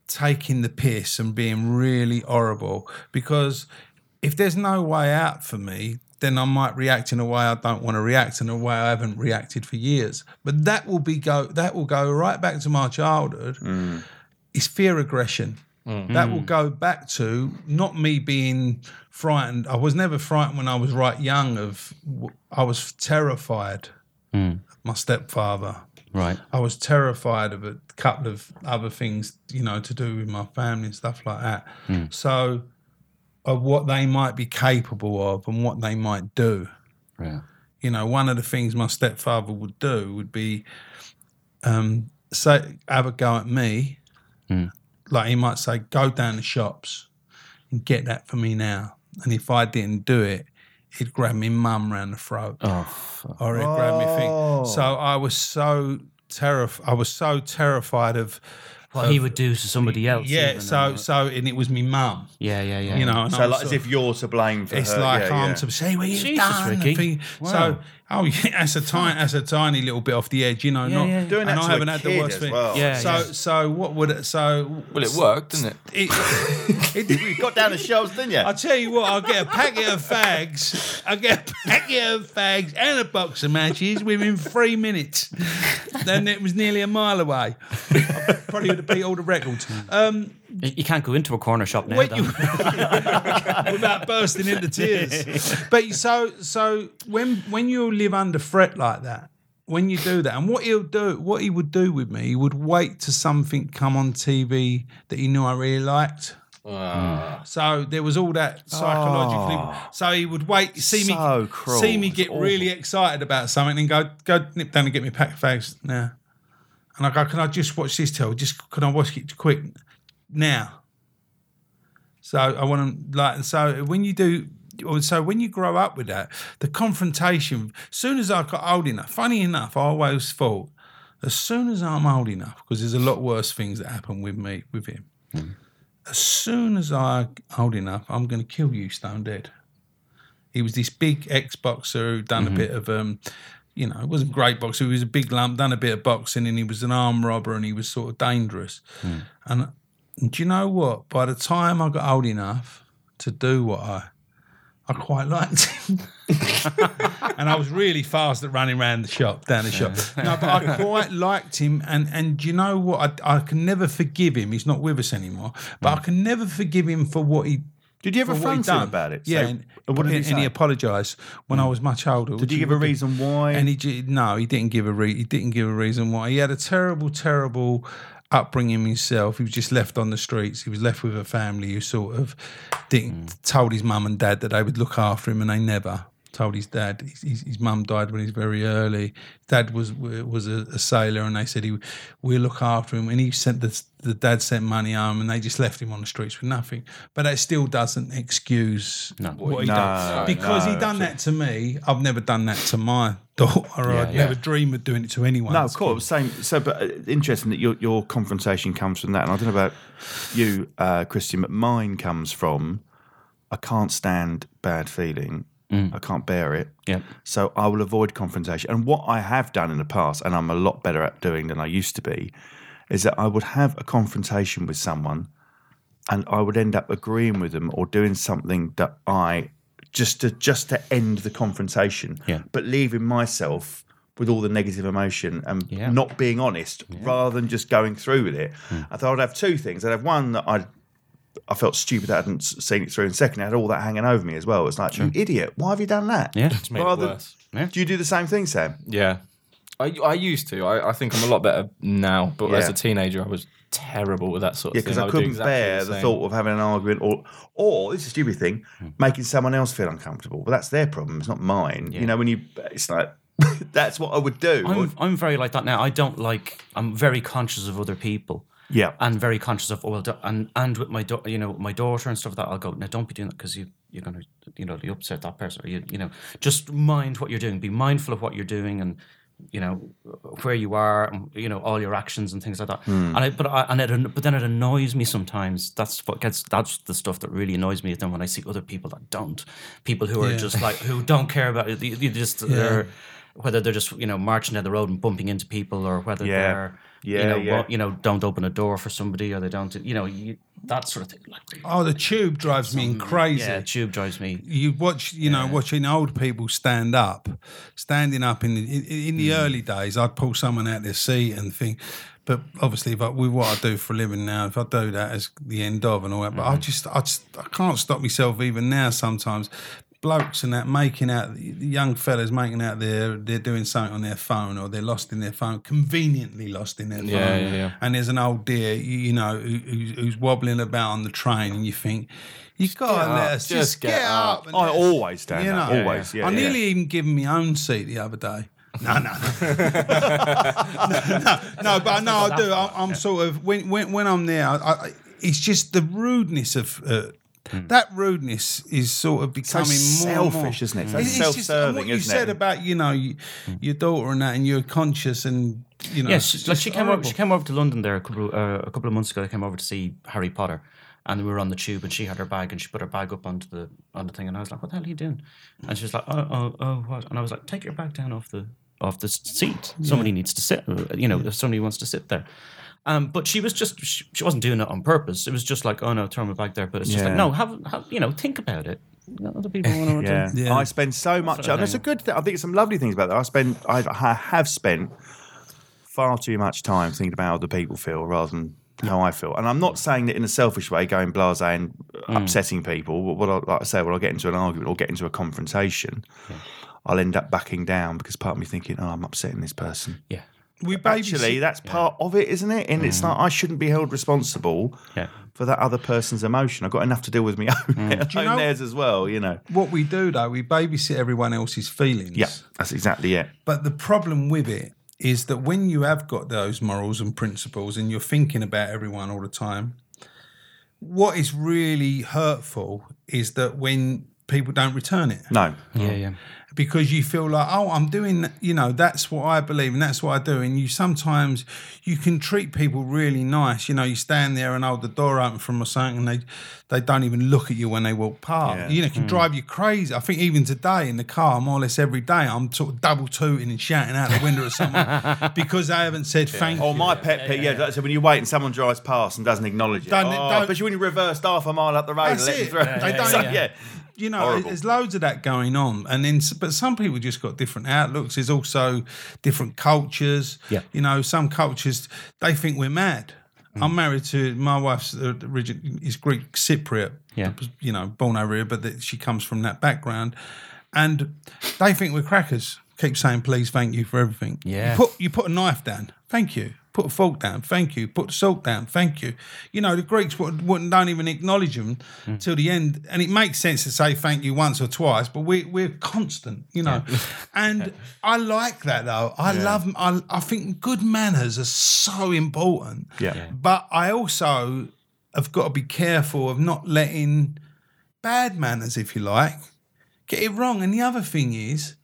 S2: taking the piss and being really horrible. Because if there's no way out for me, then I might react in a way I don't want to react in a way I haven't reacted for years. But that will be go that will go right back to my childhood. Mm. It's fear aggression. Mm. That mm. will go back to not me being frightened. I was never frightened when I was right young. Of I was terrified. of My stepfather.
S3: Right.
S2: I was terrified of a couple of other things, you know, to do with my family and stuff like that. So, of what they might be capable of and what they might do.
S3: Yeah.
S2: You know, one of the things my stepfather would do would be um, say, have a go at me. Like he might say, go down the shops and get that for me now. And if I didn't do it, he'd grab me mum round the throat
S3: Oh, fuck.
S2: or it grabbed me
S1: Oh.
S2: thing. So I was so terrified. I was so terrified of.
S3: what he would do to somebody else.
S2: Yeah. So
S3: uh,
S2: so and it was me mum.
S3: yeah, yeah, yeah.
S2: You know. And
S1: so, like,
S2: sort
S1: as if you're to blame for it.
S2: it's
S1: her.
S2: like
S1: yeah,
S2: I'm
S1: yeah.
S2: to say what you've
S3: Jesus,
S2: done.
S3: Ricky. Wow.
S2: So oh yeah, [laughs] that's a tiny that's a tiny little bit off the edge, you know.
S3: Yeah,
S2: not,
S3: yeah.
S1: Doing that
S2: and
S1: to
S2: I
S1: a
S2: haven't had the worst
S1: as
S2: thing.
S1: well.
S3: Yeah,
S2: So
S3: yeah.
S2: so what would it so
S5: well, it worked, didn't it? [laughs]
S2: it, it, [laughs]
S1: You got down the shelves, didn't you?
S2: I tell you what, I'll get a packet of fags. I'll get a packet of fags and a box of matches within three minutes. Then it was nearly a mile away. I probably would have beat all the records. Um,
S3: You you can't go into a corner shop now. Though.
S2: you- [laughs] without bursting into tears. [laughs] But so so when when you live under threat like that, when you do that, and what he'll do, what he would do with me, he would wait to something come on TV that he knew I really liked. Ah. So there was all that psychologically. Ah. So he would wait, see me,
S1: cruel.
S2: see me get really excited about something, and go go nip down and get me a pack of fags now. And I go, can I just watch this till? Just can I watch it quick now? So I want to like. So when you do, so when you grow up with that, the confrontation. As soon as I got old enough, funny enough, I always thought, as soon as I'm old enough, because there's a lot worse things that happen with me with him. Hmm. As soon as I old enough, I'm going to kill you, stone dead. He was this big ex boxer who done a mm-hmm. bit of um, you know, it wasn't great boxer. He was a big lump, done a bit of boxing, and he was an arm robber, and he was sort of dangerous. Hmm. And, and do you know what? By the time I got old enough to do what I, I quite liked him. [laughs] and I was really fast at running around the shop, down the shop. No, but I quite liked him. And and do you know what? I, I can never forgive him. He's not with us anymore. But I mm. can never forgive him for what he
S1: Did you ever front him about it?
S2: Yeah,
S1: So,
S2: and,
S1: what did he
S2: and, and he apologised when I mm. was much older.
S1: Did you give a reason why?
S2: And he no, he didn't give a re- he didn't give a reason why. He had a terrible, terrible upbringing himself. He was just left on the streets. He was left with a family who sort of didn't mm. told his mum and dad that they would look after him, and they never told his dad. His, his, his mum died when he was very early. Dad was was a, a sailor, and they said he we'll look after him. And he sent the the dad sent money home, and they just left him on the streets with nothing. But that still doesn't excuse what he
S1: No,
S2: done because he
S1: no,
S2: done that to me. I've never done that to my [laughs] daughter. or I'd
S3: yeah.
S2: never dream of doing it to anyone.
S1: No, of course. Same. So, but uh, interesting that your your confrontation comes from that, and I don't know about you, uh, Christian, but mine comes from I can't stand bad feeling. Mm. I can't bear it.
S3: Yeah.
S1: So I will avoid confrontation. And what I have done in the past, and I'm a lot better at doing than I used to be, is that I would have a confrontation with someone, and I would end up agreeing with them or doing something that I just to just to end the confrontation,
S3: Yeah.
S1: but leaving myself with all the negative emotion and
S3: Yeah.
S1: not being honest rather than just going through with it. Hmm. I thought I'd have two things. I'd have one that I'd I felt stupid that I hadn't seen it through. And second, I had all that hanging over me as well. It's like, you idiot, why have you done that?
S3: Yeah.
S5: It's made it
S1: Rather-
S5: worse.
S1: Do you do the same thing, Sam?
S5: Yeah. I, I used to. I, I think I'm a lot better now. But as a teenager, I was terrible with that sort
S1: Yeah,
S5: of thing.
S1: because I
S5: would do
S1: couldn't
S5: exactly
S1: bear the
S5: same.
S1: thought of having an argument or, or this is a stupid thing, hmm. making someone else feel uncomfortable. But that's their problem. It's not mine. You know, when you, it's like, [laughs] that's what I would do.
S3: I'm, I'm very like that now. I don't like. I'm very conscious of other people.
S1: Yeah.
S3: and very conscious of oh, well, and and with my da- you know my daughter and stuff like that, I'll go now. Don't be doing that because you you're gonna you know you upset that person or you you know just mind what you're doing. Be mindful of what you're doing and you know where you are and you know all your actions and things like that. Hmm. And I, but I, and it, but then it annoys me sometimes. That's what gets that's the stuff that really annoys me. Then when I see other people that don't, people who are
S2: Yeah.
S3: just like who don't care about it, you, you just they're whether they're just you know marching down the road and bumping into people or whether
S1: Yeah.
S3: they're
S1: Yeah,
S3: you know,
S1: yeah.
S3: wa- you know, don't open a door for somebody or they don't, you know, you, that sort of thing. Like,
S2: Oh, the tube drives me crazy.
S3: yeah, the tube drives me.
S2: you watch, you know, watching old people stand up, standing up in the, in, in the mm. early days, I'd pull someone out of their seat and think. But obviously, if I, with what I do for a living now, if I do that as the end of and all that, but I mm. just, I just, I can't stop myself even now. Sometimes, blokes and that making out, the young fellas making out they're they're doing something on their phone or they're lost in their phone, conveniently lost in their phone.
S5: Yeah, yeah, yeah.
S2: And there's an old dear, you, you know, who, who's, who's wobbling about on the train, and you think. You have
S5: gotta
S2: let us just,
S5: just
S2: get,
S5: get
S2: up.
S5: up.
S2: and
S1: I always stand
S2: you
S1: up.
S2: know,
S1: always. Yeah.
S2: I nearly even given my own seat the other day. No, no, no, [laughs] no, no, but no, I do. I, I'm sort of when when, when I'm there, I, I, it's just the rudeness of. Uh, That rudeness is sort of becoming more and more-
S1: selfish, isn't it? So
S2: It's just- and
S1: self-serving,
S2: What you
S1: isn't
S2: said
S1: it?
S2: about you know you, your daughter and that, and you're conscious and you know.
S3: Yeah, she, like she came over. She came over to London there a couple uh, a couple of months ago. They came over to see Harry Potter, and we were on the tube, and she had her bag, and she put her bag up onto the on the thing, and I was like, "What the hell are you doing?" And she was like, "Oh, oh, oh, what?" And I was like, "Take your bag down off the off the seat. Somebody needs to sit. uh, You know, if somebody wants to sit there." Um, but she was just she, she wasn't doing it on purpose. It was just like, "Oh no, throw my bag there." But it's just like, no, have, have you know, think about it. Other people want to. [laughs]
S1: Yeah.
S2: Yeah.
S1: I spend so much.
S3: sort of
S1: And it's a good thing. I think it's some lovely things about that. I spend. I, I have spent far too much time thinking about how other people feel rather than how I feel. And I'm not saying that in a selfish way, going blasé and upsetting people. But what I, like I say, when I get into an argument or get into a confrontation, I'll end up backing down because part of me thinking, "Oh, I'm upsetting this person."
S3: Yeah,
S2: we babysit-
S1: Actually, that's part of it, isn't it? And it's mm. like I shouldn't be held responsible
S3: yeah.
S1: for that other person's emotion. I've got enough to deal with my [laughs] own, mm.
S2: you
S1: own
S2: know-
S1: theirs as well. You know.
S2: what we do though. We babysit everyone else's feelings.
S1: Yeah, that's exactly it.
S2: But the problem with it is that when you have got those morals and principles and you're thinking about everyone all the time, what is really hurtful is that when people don't return it
S1: No,
S3: Yeah, yeah.
S2: Because you feel like oh i'm doing you know that's what i believe and that's what i do and you sometimes you can treat people really nice you know you stand there and hold the door open from or something and they they don't even look at you when they walk past
S1: Yeah.
S2: you know it can hmm. drive you crazy i think even today in the car more or less every day i'm sort of double tooting and shouting out the window at someone [laughs] because they haven't said thank
S1: Oh,
S2: you
S1: my pet peeve. Yeah, so when you wait and someone drives past and doesn't acknowledge it.
S2: Don't-
S1: oh,
S2: don't-
S1: especially when you reversed half a mile up the road
S2: That's
S1: and let
S2: it.
S1: them through.
S2: They [laughs] don't
S1: So,
S2: even-
S1: yeah.
S2: You know,
S1: Horrible.
S2: there's loads of that going on, and then but some people just got different outlooks. There's also different cultures.
S3: Yeah.
S2: you know, some cultures they think we're mad. I'm married to my wife's uh, origin is Greek Cypriot.
S3: Yeah.
S2: you know, born over here, but that she comes from that background, and they think we're crackers. Keep saying please, thank you for everything.
S3: Yeah.
S2: you put you put a knife down, thank you. Put a fork down, thank you. Put the salt down, thank you. You know, the Greeks wouldn't, wouldn't don't even acknowledge them mm. till the end. And it makes sense to say thank you once or twice, but we, we're constant, you know. [laughs] and I like that though. I love, I, I think good manners are so important.
S1: Yeah. Yeah.
S2: But I also have got to be careful of not letting bad manners, if you like, get it wrong. And the other thing is,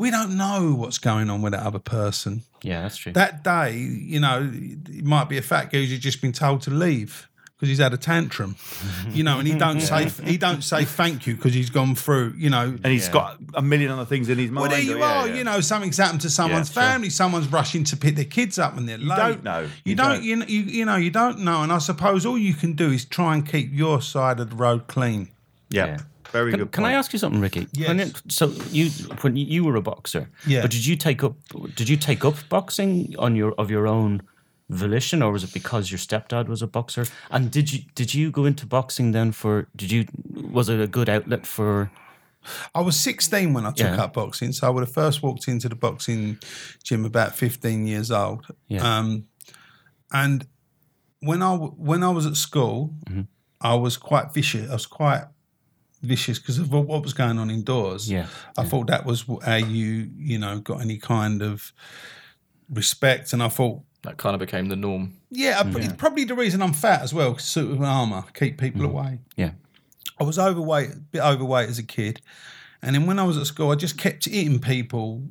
S2: we don't know what's going on with that other person.
S3: Yeah, that's true.
S2: That day, you know, it might be a fat guy who's just been told to leave because he's had a tantrum, [laughs] you know, and he don't say he don't say thank you because he's gone through, you know.
S1: And he's got a million other things in his mind.
S2: well, there you
S1: Yeah,
S2: are.
S1: yeah.
S2: You know, something's happened to someone's
S1: sure.
S2: family. Someone's rushing to pick their kids up, and they're late.
S1: don't know.
S2: You,
S1: You
S2: don't.
S1: don't.
S2: You, you you know. You don't know. And I suppose all you can do is try and keep your side of the road clean.
S1: Yeah. Very
S3: Can,
S1: good.
S3: can I ask you something, Ricky?
S2: Yes.
S3: It- so you when you were a boxer,
S2: Yeah.
S3: But did you take up did you take up boxing on your of your own volition, or was it because your stepdad was a boxer? And did you did you go into boxing then for? Did you was it a good outlet for?
S2: I was 16 when I took
S3: Yeah.
S2: up boxing, so I would have first walked into the boxing gym about 15 years old.
S3: Yeah.
S2: Um, and when I when I was at school,
S3: Mm-hmm.
S2: I was quite vicious. I was quite vicious because of what was going on indoors.
S3: Yeah,
S2: I thought that was how you you know got any kind of respect, and I thought.
S5: That kind of became the norm.
S2: Yeah, I- it's probably the reason I'm fat as well. Suit with armor, keep people
S3: Mm-hmm.
S2: away.
S3: yeah,
S2: I was overweight, a bit overweight as a kid, and then when I was at school, I just kept eating people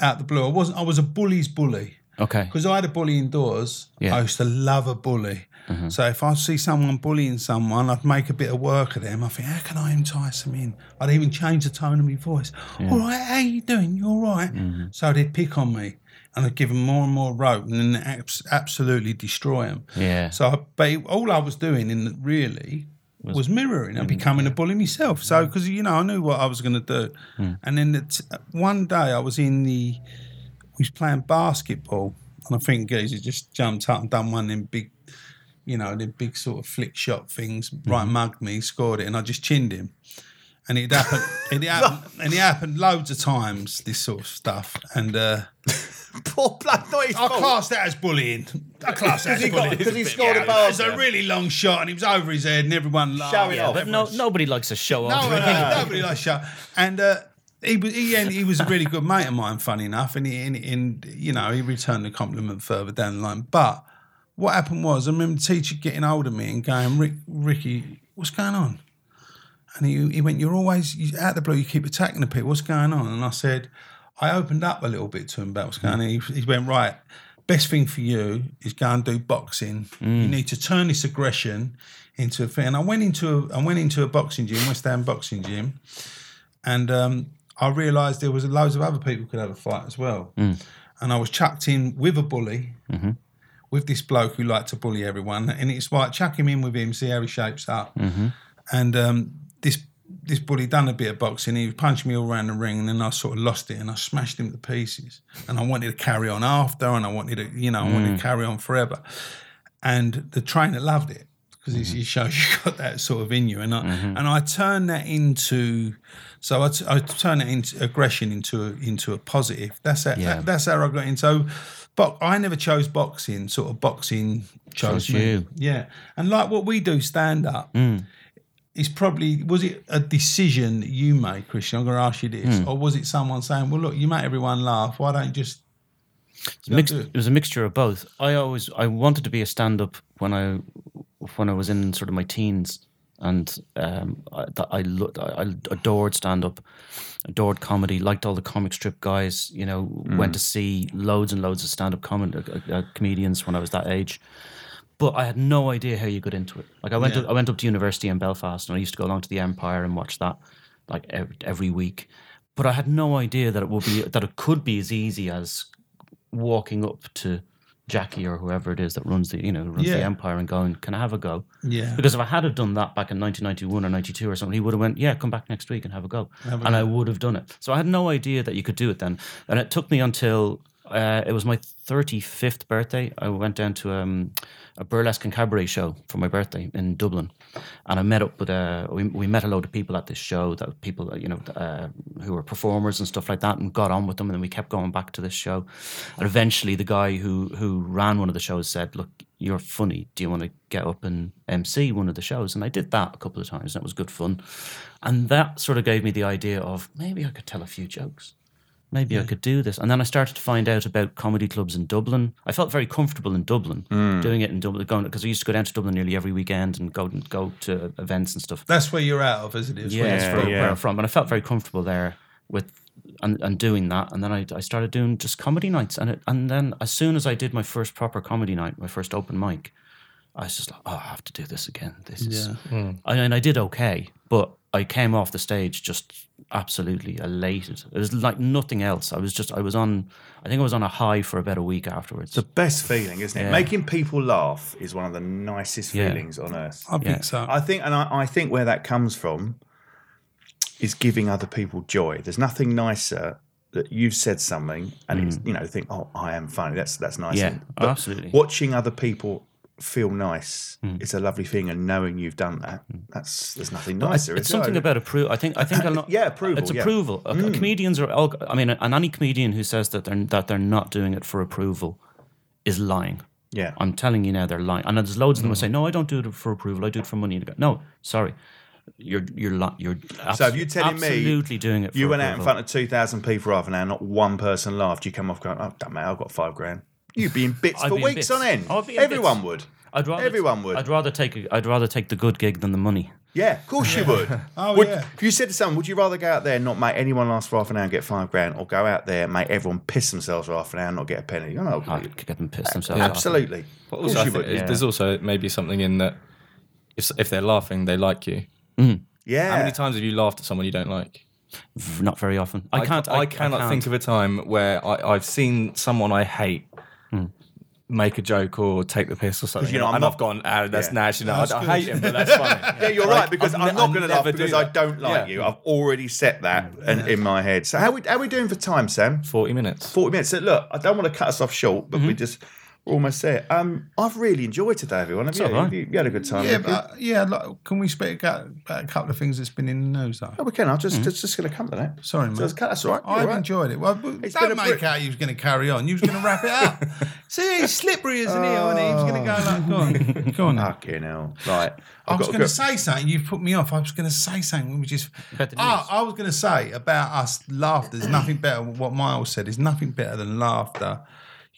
S2: out the blue. I wasn't. I was a bully's bully
S3: okay,
S2: because I had a bully indoors.
S3: Yeah.
S2: I used to love a bully. Mm-hmm. So if I see someone bullying someone, I'd make a bit of work of them. I think, how can I entice them in? I'd even change the tone of my voice. All right, how you doing? You're all right?" Mm-hmm. So they'd pick on me, and I'd give them more and more rope, and then abs- absolutely destroy them.
S3: yeah,
S2: So, I, but it- all I was doing in the, really was, mirroring and mm-hmm. becoming a bully myself. So, because you know, I knew what I was going to do. Mm. And then the t- one day, I was in the, we was playing basketball, and I think Geezer just jumped up and done one of them big, you know, the big sort of flick shot things. Right, mugged me, scored it, and I just chinned him. And it happened, [laughs] it happened, and it happened loads of times. This sort of stuff, and uh, [laughs]
S1: Poor blood, not his
S2: I
S1: fault.
S2: class that as bullying. I class that as
S1: he got-
S2: bullying.
S1: 'cause he scored a
S2: It was a really long shot, and it was over his head, and everyone laughed.
S1: Showing
S3: yeah.
S1: off.
S3: But no, nobody likes to show off.
S2: no, no, [laughs] nobody likes shot. And uh, he was he, and he was a really good mate of mine, funny enough, and he and, and you know he returned the compliment further down the line. But what happened was, I remember the teacher getting hold of me and going, Rick, Ricky, what's going on? And he, he went, You're always you, out of the blue, you keep attacking the people. What's going on? And I said, I opened up a little bit to him about what's going on. He, he went, Right, best thing for you is go and do boxing. You mm. need to turn this aggression into a thing. And I went into a, I went into a boxing gym, West Ham boxing gym, and um, I realised there was loads of other people could have a fight as well. Mm. And I was chucked in with a bully, mm-hmm. With this bloke who liked to bully everyone. And it's like chuck him in with him, see how he shapes up. And um, this this bully done a bit of boxing. He punched me all around the ring, and then I sort of lost it, and I smashed him to pieces. And I wanted to carry on after, and I wanted to, you know, I wanted to carry on forever. And the trainer loved it because he mm-hmm. shows you got that sort of in you. And I mm-hmm. and I turned that into, so I, t- I turn it into aggression into a, into a positive. That's how,
S3: Yeah.
S2: that, that's how I got into. So, but I never chose boxing. Sort of boxing chose,
S3: Chose
S2: me.
S3: you.
S2: Yeah, and like what we do, stand up. Mm. Is probably was it a decision that you made, Christian? I'm going to ask you this, mm. or was it someone saying, "Well, look, you make everyone laugh. Why don't you just?"
S3: It's a mix-
S2: do it.
S3: it was a mixture of both. I always I wanted to be a stand up when I when I was in sort of my teens, and um, I, I looked I adored stand up, adored comedy, liked all the comic strip guys. You know, went to see loads and loads of stand up com- uh, uh, comedians when I was that age. But I had no idea how you got into it. Like I went
S2: Yeah.
S3: to, I went up to university in Belfast, and I used to go along to the Empire and watch that like every, every week. But I had no idea that it would be that it could be as easy as walking up to Jackie or whoever it is that runs the you know runs the empire and going, "Can I have a go?"
S2: Yeah.
S3: Because if I had have done that back in 1991 or 92 or something, he would have went, "Yeah, come back next week and have a go," and I would have done it. So I had no idea that you could do it then, and it took me until uh, it was my 35th birthday. I went down to um, a burlesque and cabaret show for my birthday in Dublin, and I met up with uh, we we met a load of people at this show that people you know uh, who were performers and stuff like that, and got on with them, and then we kept going back to this show, and eventually the guy who who ran one of the shows said, "Look, you're funny. Do you want to get up and MC one of the shows?" And I did that a couple of times, and it was good fun, and that sort of gave me the idea of maybe I could tell a few jokes maybe I could do this. And then I started to find out about comedy clubs in Dublin. I felt very comfortable in Dublin, mm. doing it in Dublin, going because I used to go down to Dublin nearly every weekend and go go to events and stuff.
S2: That's where you're out of, isn't it? It's where
S3: Yeah,
S2: it's from.
S3: where, where I'm from, and I felt very comfortable there with and, and doing that. And then I, I started doing just comedy nights, and it, and then as soon as I did my first proper comedy night, my first open mic, I was just like, oh, I have to do this again. This is,
S2: Yeah.
S3: I, and I did okay, but I came off the stage just absolutely elated. It was like nothing else. I was just, I was on, I think I was on a high for about a week afterwards.
S1: The best feeling, isn't it?
S3: Yeah.
S1: Making people laugh is one of the nicest
S3: Yeah.
S1: feelings on earth.
S2: I think
S3: Yeah.
S2: so.
S1: I think, and I, I think where that comes from is giving other people joy. There's nothing nicer that you've said something and it's, you know think, oh, I am funny. That's that's nice.
S3: Mm. Yeah,
S1: And- but
S3: absolutely.
S1: Watching other people feel nice
S3: Mm.
S1: is a lovely thing, and knowing you've done that, that's there's nothing nicer.
S3: It's something about approval. I think. I think. a [laughs] lot,
S1: Yeah, approval,
S3: It's
S1: yeah. Mm.
S3: approval. Uh, Comedians are. All, I mean, and any comedian who says that they're that they're not doing it for approval is lying.
S1: Yeah.
S3: I'm telling you now, they're lying. And there's loads of them who say, "No, I don't do it for approval. I do it for money." And go, No, sorry, you're you're li- you're. Abso-
S1: So if you're telling me
S3: absolutely doing it, for
S1: You went out in front of two thousand people for half an hour, not one person laughed. You come off going, "Oh, damn it, I've got five grand." You'd be in bits
S3: I'd
S1: for
S3: be in
S1: weeks
S3: bits.
S1: on end.
S3: I'd be in
S1: Everyone
S3: bits.
S1: would.
S3: I'd rather
S1: Everyone would.
S3: I'd rather take. A, I'd rather take the good gig than the money.
S1: Yeah, of course you would. [laughs]
S2: Oh,
S1: Would-
S2: yeah.
S1: If you said to someone, would you rather go out there and not make anyone last for half an hour and get five grand, or go out there and make everyone piss themselves for half an hour and not get a penny? You know,
S3: I'd get them pissed themselves.
S1: absolutely.
S5: But
S1: Of
S5: also,
S1: course
S5: I
S1: you
S5: think
S1: would.
S3: yeah.
S5: there's also maybe something in that if if they're laughing, they like you. Mm.
S1: Yeah.
S5: How many times have you laughed at someone you don't like?
S3: V- Not very often. I can't.
S5: I, cannot think of a time where I, I've seen someone I hate make a joke or take the piss or something,
S1: you know, I'm
S5: and
S1: not-
S5: I've gone, "Ah, that's
S1: Yeah.
S5: Nash." You know, I, I hate him, but that's funny. [laughs]
S1: Yeah, you're right because
S5: I've
S1: I'm not going to laugh because I don't like
S5: Yeah.
S1: you. I've already set that in, in my head. So how we how we doing for time, Sam?
S5: Forty minutes.
S1: Forty minutes. So look, I don't want to cut us off short, but we just almost there. Um, I've really enjoyed today, everyone. Have you,
S3: all right.
S1: you, you had a good time?
S2: Yeah,
S1: Ricky?
S2: but yeah, like, can we speak about, about a couple of things that's been in the news though?
S1: Oh, we can. I'll just just, just going to come to that.
S2: Sorry, mate.
S1: it's- that's all right.
S2: I've
S1: all right.
S2: enjoyed it. Well,
S1: It's
S2: don't
S1: been a
S2: make
S1: br-
S2: out you was going to carry on. You was going to wrap it up. [laughs] See, he's slippery, isn't he? Isn't he? He was going to go like, go on, [laughs] go on. then.
S1: Fucking hell. Right.
S2: I
S1: I've
S2: was going to say something. You've put me off. I was going to say something. We just.
S3: About the
S2: Ah. I was going to say about us laughter. There's nothing better. What Miles said is nothing better than laughter.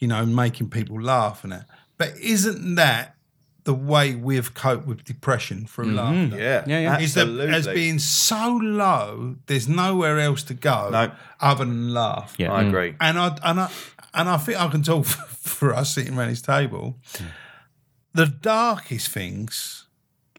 S2: You know, making people laugh and that. But isn't that the way we've coped with depression through mm-hmm. laughter?
S1: Yeah.
S3: Yeah, yeah.
S2: Is that
S1: Absolutely.
S2: as being so low, there's nowhere else to go
S1: No.
S2: other than laugh.
S3: Yeah.
S1: I mm. agree.
S2: And I and I and I think I can talk [laughs] for us sitting around this table. Mm. The darkest things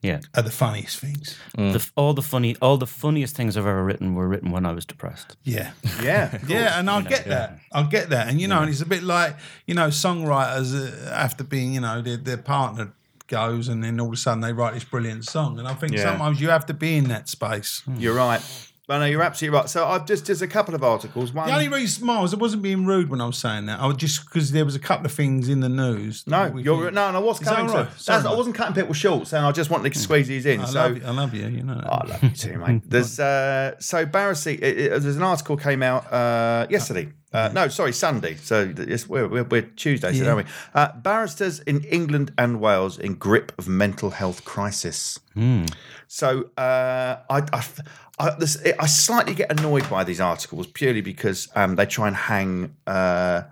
S3: Yeah.
S2: are the funniest things.
S3: The, all the funny, all the funniest things I've ever written were written when I was depressed.
S2: Yeah. [laughs]
S1: Yeah. [laughs]
S2: Yeah, and i'll get that. I'll get that. And, you know, and it's a bit like, you know, songwriters uh, after being, you know, their, their partner goes and then all of a sudden they write this brilliant song. And I think
S1: Yeah.
S2: sometimes you have to be in that space.
S1: You're right. Know you're absolutely right. So I've just there's a couple of articles. One,
S2: The only reason, Miles, I wasn't being rude when I was saying that. I was just because there was a couple of things in the news.
S1: no, you're no, no. I was
S2: Is that
S1: coming
S2: right?
S1: I wasn't cutting people short, saying I just wanted to squeeze these in.
S2: I,
S1: so
S2: love you, I love you, you know. that.
S1: I love you too, mate. [laughs] There's uh, so it- there's an article came out uh, yesterday. Uh, no, sorry, Sunday. So we're, we're, we're Tuesday, so
S2: Yeah.
S1: aren't we? Uh, barristers in England and Wales in grip of mental health crisis. So uh, I, I, I, this, I slightly get annoyed by these articles purely because um, they try and hang. Uh,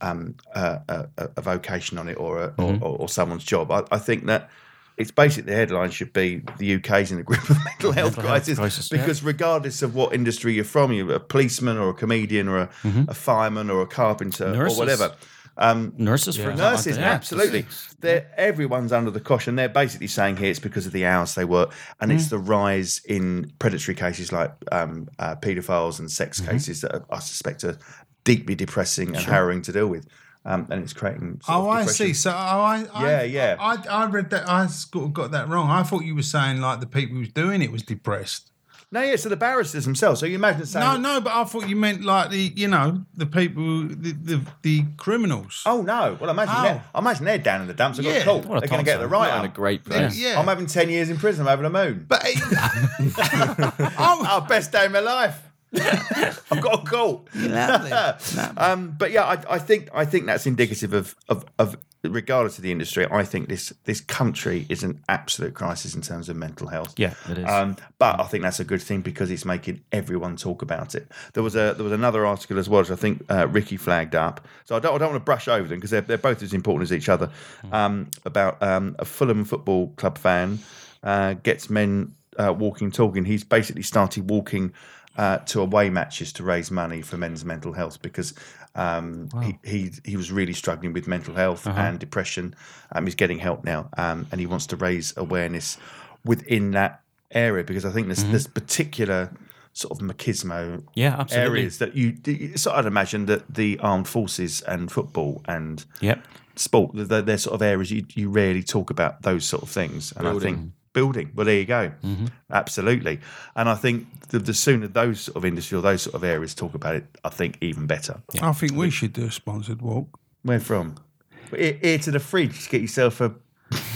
S1: um, a, a, a vocation on it or, a, or, or, or someone's job. I, I think that it's basically the headline should be the UK's in the grip of [laughs] mental health
S3: Mental health
S1: crisis,
S3: crisis, yeah.
S1: because regardless of what industry you're from, you're a policeman or a comedian or a, a fireman or a carpenter
S3: Nurses.
S1: or whatever.
S3: Nurses, for example.
S1: Nurses,
S3: yeah.
S1: absolutely. They're, everyone's under the cosh, and they're basically saying here it's because of the hours they work, and
S3: Mm.
S1: it's the rise in predatory cases like um, uh, paedophiles and sex
S3: Mm-hmm.
S1: cases that are, I suspect are deeply depressing and harrowing to deal with, um, and it's creating.
S2: Oh, I see. So, oh, I, I,
S1: Yeah, yeah.
S2: I, I read that. I sort of got that wrong. I thought you were saying like the people who was doing it was depressed.
S1: No, yeah. So the barristers themselves. So you imagine saying,
S2: No, no, but I thought you meant like the, you know, the people, the the, the criminals.
S1: Oh no! Well, imagine
S2: How?
S1: they're, I imagine they're down in the dumps. They've
S2: Yeah.
S1: got caught.
S3: Well, I
S1: They're going to get the right.
S5: Not a
S1: arm.
S5: great place.
S2: yeah.
S1: I'm having ten years in prison. I'm over the moon.
S2: but [laughs]
S1: oh, best day of my life. [laughs] I've got a call. [laughs] um, but yeah, I, I think I think that's indicative of, of of regardless of the industry. I think this this country is an absolute crisis in terms of mental health.
S3: Yeah, it is.
S1: Um, but I think that's a good thing because it's making everyone talk about it. There was a there was another article as well, which I think uh, Ricky flagged up. So I don't I don't want to brush over them because they're they're both as important as each other. Um, about um, a Fulham Football Club fan uh, gets men uh, walking talking. He's basically started walking. Uh, to away matches to raise money for men's mental health because um, he, he he was really struggling with mental health and depression. Um, he's getting help now, um, and he wants to raise awareness within that area because I think there's there's particular sort of machismo
S3: Yeah, absolutely.
S1: areas that you, so I'd imagine that the armed forces and football and
S3: Yep.
S1: sport they're, they're sort of areas you, you rarely talk about those sort of things and I think building. Well, there you go. Mm-hmm. Absolutely. And I think the, the sooner those sort of industry or those sort of areas talk about it, I think even better.
S2: I think we should do a sponsored walk.
S1: Where from? Here, here to the fridge to get yourself a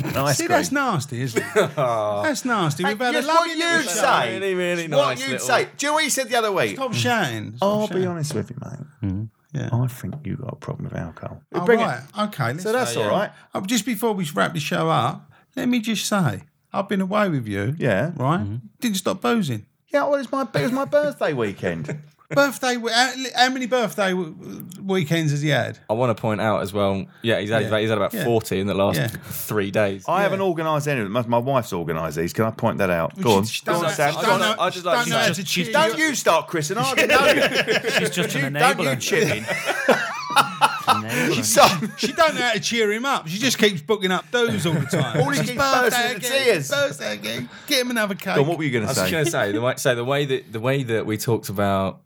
S1: an [laughs] ice
S2: See,
S1: cream.
S2: that's nasty, isn't it? [laughs] that's nasty. We've had
S1: Yes,
S2: a
S1: what you'd
S2: little
S1: say.
S5: Really, really
S1: what
S5: nice
S1: you'd
S5: little-
S1: say. Do you know what you said the other week?
S2: Stop shouting. Stop
S1: I'll be honest with you, mate. Mm-hmm.
S2: Yeah.
S1: I think you got a problem with alcohol.
S2: Oh,
S1: Bring
S2: right.
S1: it.
S2: Okay. let's-
S1: So that's all um, right.
S2: Oh, just before we wrap the show up, let me just say, I've been away with you.
S1: Yeah.
S2: Right? Mm-hmm. Didn't stop boozing.
S1: Yeah, well, it's my it was my birthday weekend. [laughs]
S2: Birthday. How, how many birthday w- weekends has he had?
S5: I want to point out as well. Yeah, he's had,
S2: Yeah.
S5: he's had about
S2: Yeah.
S5: forty in the last
S2: Yeah.
S5: three days.
S1: I haven't organised any of them. My, my wife's organised these. Can I point that out? Go on.
S2: She
S1: Go
S2: don't
S1: on, Sam.
S2: she
S1: Go
S2: don't
S1: on.
S2: know-
S5: I just like-
S2: don't
S5: she's
S2: know how
S3: just-
S2: to
S3: she's
S2: cheer
S1: Don't
S2: you-
S1: you start, Chris, and I [laughs] didn't know you.
S3: She's just an
S1: Don't you
S3: enabler.
S1: chip in. [laughs]
S3: Enabler.
S1: So,
S2: She don't know how to cheer him up. She just keeps booking up do's all the time.
S1: All he keeps
S2: birthday
S1: bursting into
S2: again,
S1: tears.
S2: Birthday again. Get him another cake.
S1: Go on, what were you going
S5: I
S1: to
S5: was just
S1: say?
S5: going to say the way, so the way that the way that we talked about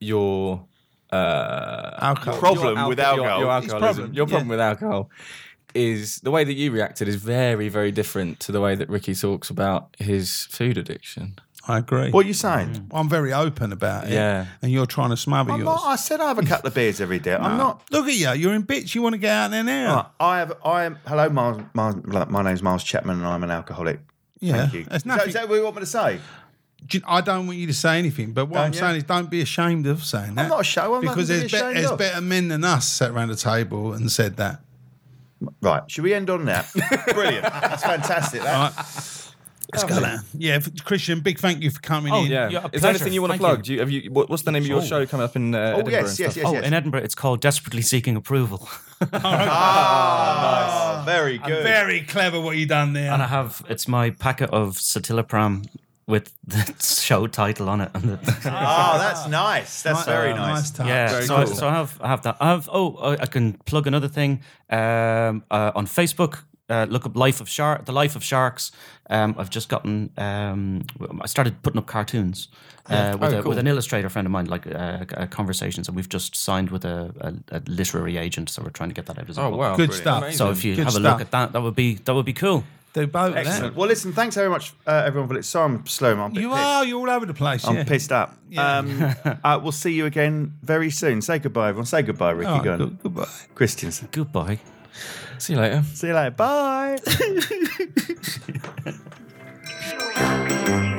S5: your uh,
S2: Alcohol.
S1: Problem
S5: your
S1: with
S5: alco-
S1: alcohol.
S5: your, your
S2: His
S5: alcoholism,
S2: problem,
S5: your problem
S2: yeah.
S5: with alcohol is the way that you reacted is very very different to the way that Ricky talks about his food addiction.
S2: I agree.
S1: What are you saying? Mm.
S2: I'm very open about it.
S5: Yeah.
S2: And you're trying to smother
S1: I'm
S2: yours.
S1: not, I said I have a couple of beers every day. I'm [laughs] not.
S2: Look at you. You're in bits. You want to get out there now.
S1: Right, I have. I am. Hello, Miles. Miles my name's Miles Chapman, and I'm an alcoholic.
S2: Yeah.
S1: Thank you.
S2: There's
S1: Is that,
S2: nothing-
S1: is that what you want me to say?
S2: Do you- I don't want you to say anything, but what
S1: Don't
S2: I'm
S1: you?
S2: saying is don't be ashamed of saying that.
S1: I'm not ashamed. I'm
S2: because
S1: nothing to
S2: there's,
S1: be
S2: be-
S1: ashamed
S2: there's
S1: of.
S2: better men than us sat around the table and said that.
S1: Right. Should we end on that? [laughs] Brilliant. That's fantastic. That.
S2: All right. Let's go there. Yeah, Christian, big thank you for coming
S3: Oh,
S2: in.
S5: Yeah.
S3: Yeah, a
S5: is there
S3: pleasure.
S5: anything you want to
S3: Thank
S5: plug?
S3: you.
S5: Do you, have you? What, what's the name of your
S3: Oh.
S5: show coming up in uh,
S1: Oh
S5: Edinburgh?
S1: yes,
S5: and
S1: yes,
S5: stuff?
S1: yes,
S3: Oh,
S1: yes.
S3: in Edinburgh, it's called Desperately Seeking Approval. [laughs]
S1: Ah, very good.
S2: Very clever what you done there.
S3: And I have, it's my packet of Citalopram with the [laughs] show title on it. And the,
S1: Oh, that's nice. That's very
S2: Uh,
S1: nice.
S2: touch.
S3: yeah,
S5: Very
S3: so, I,
S5: cool.
S3: so I have I have that. I have oh I I can plug another thing um, uh, on Facebook. Uh, look up Life of Shark, the Life of Sharks. Um, I've just gotten. Um, I started putting up cartoons uh, with,
S5: Oh,
S3: a,
S5: cool.
S3: with an illustrator friend of mine, like uh, uh, conversations, and we've just signed with a, a, a literary agent, so we're trying to get that out as well.
S5: Oh
S3: book.
S5: wow,
S2: Good
S5: Brilliant.
S2: stuff.
S5: Amazing.
S3: So if you
S2: Good
S3: have a
S2: stuff.
S3: look at that, that would be that would be cool.
S2: Do both.
S1: Excellent.
S2: Yeah.
S1: Well, listen. Thanks very much, uh, everyone, for it. Sorry, I'm slow. I'm
S2: You
S1: pissed.
S2: are. You're all over the place.
S1: I'm
S2: yeah.
S1: pissed up. Um, [laughs] uh, we'll see you again very soon. Say goodbye, everyone. Say goodbye, Ricky.
S2: All right,
S1: Go
S2: good- goodbye.
S1: Christians.
S3: Goodbye.
S5: See you later.
S1: See you later. Bye. [laughs]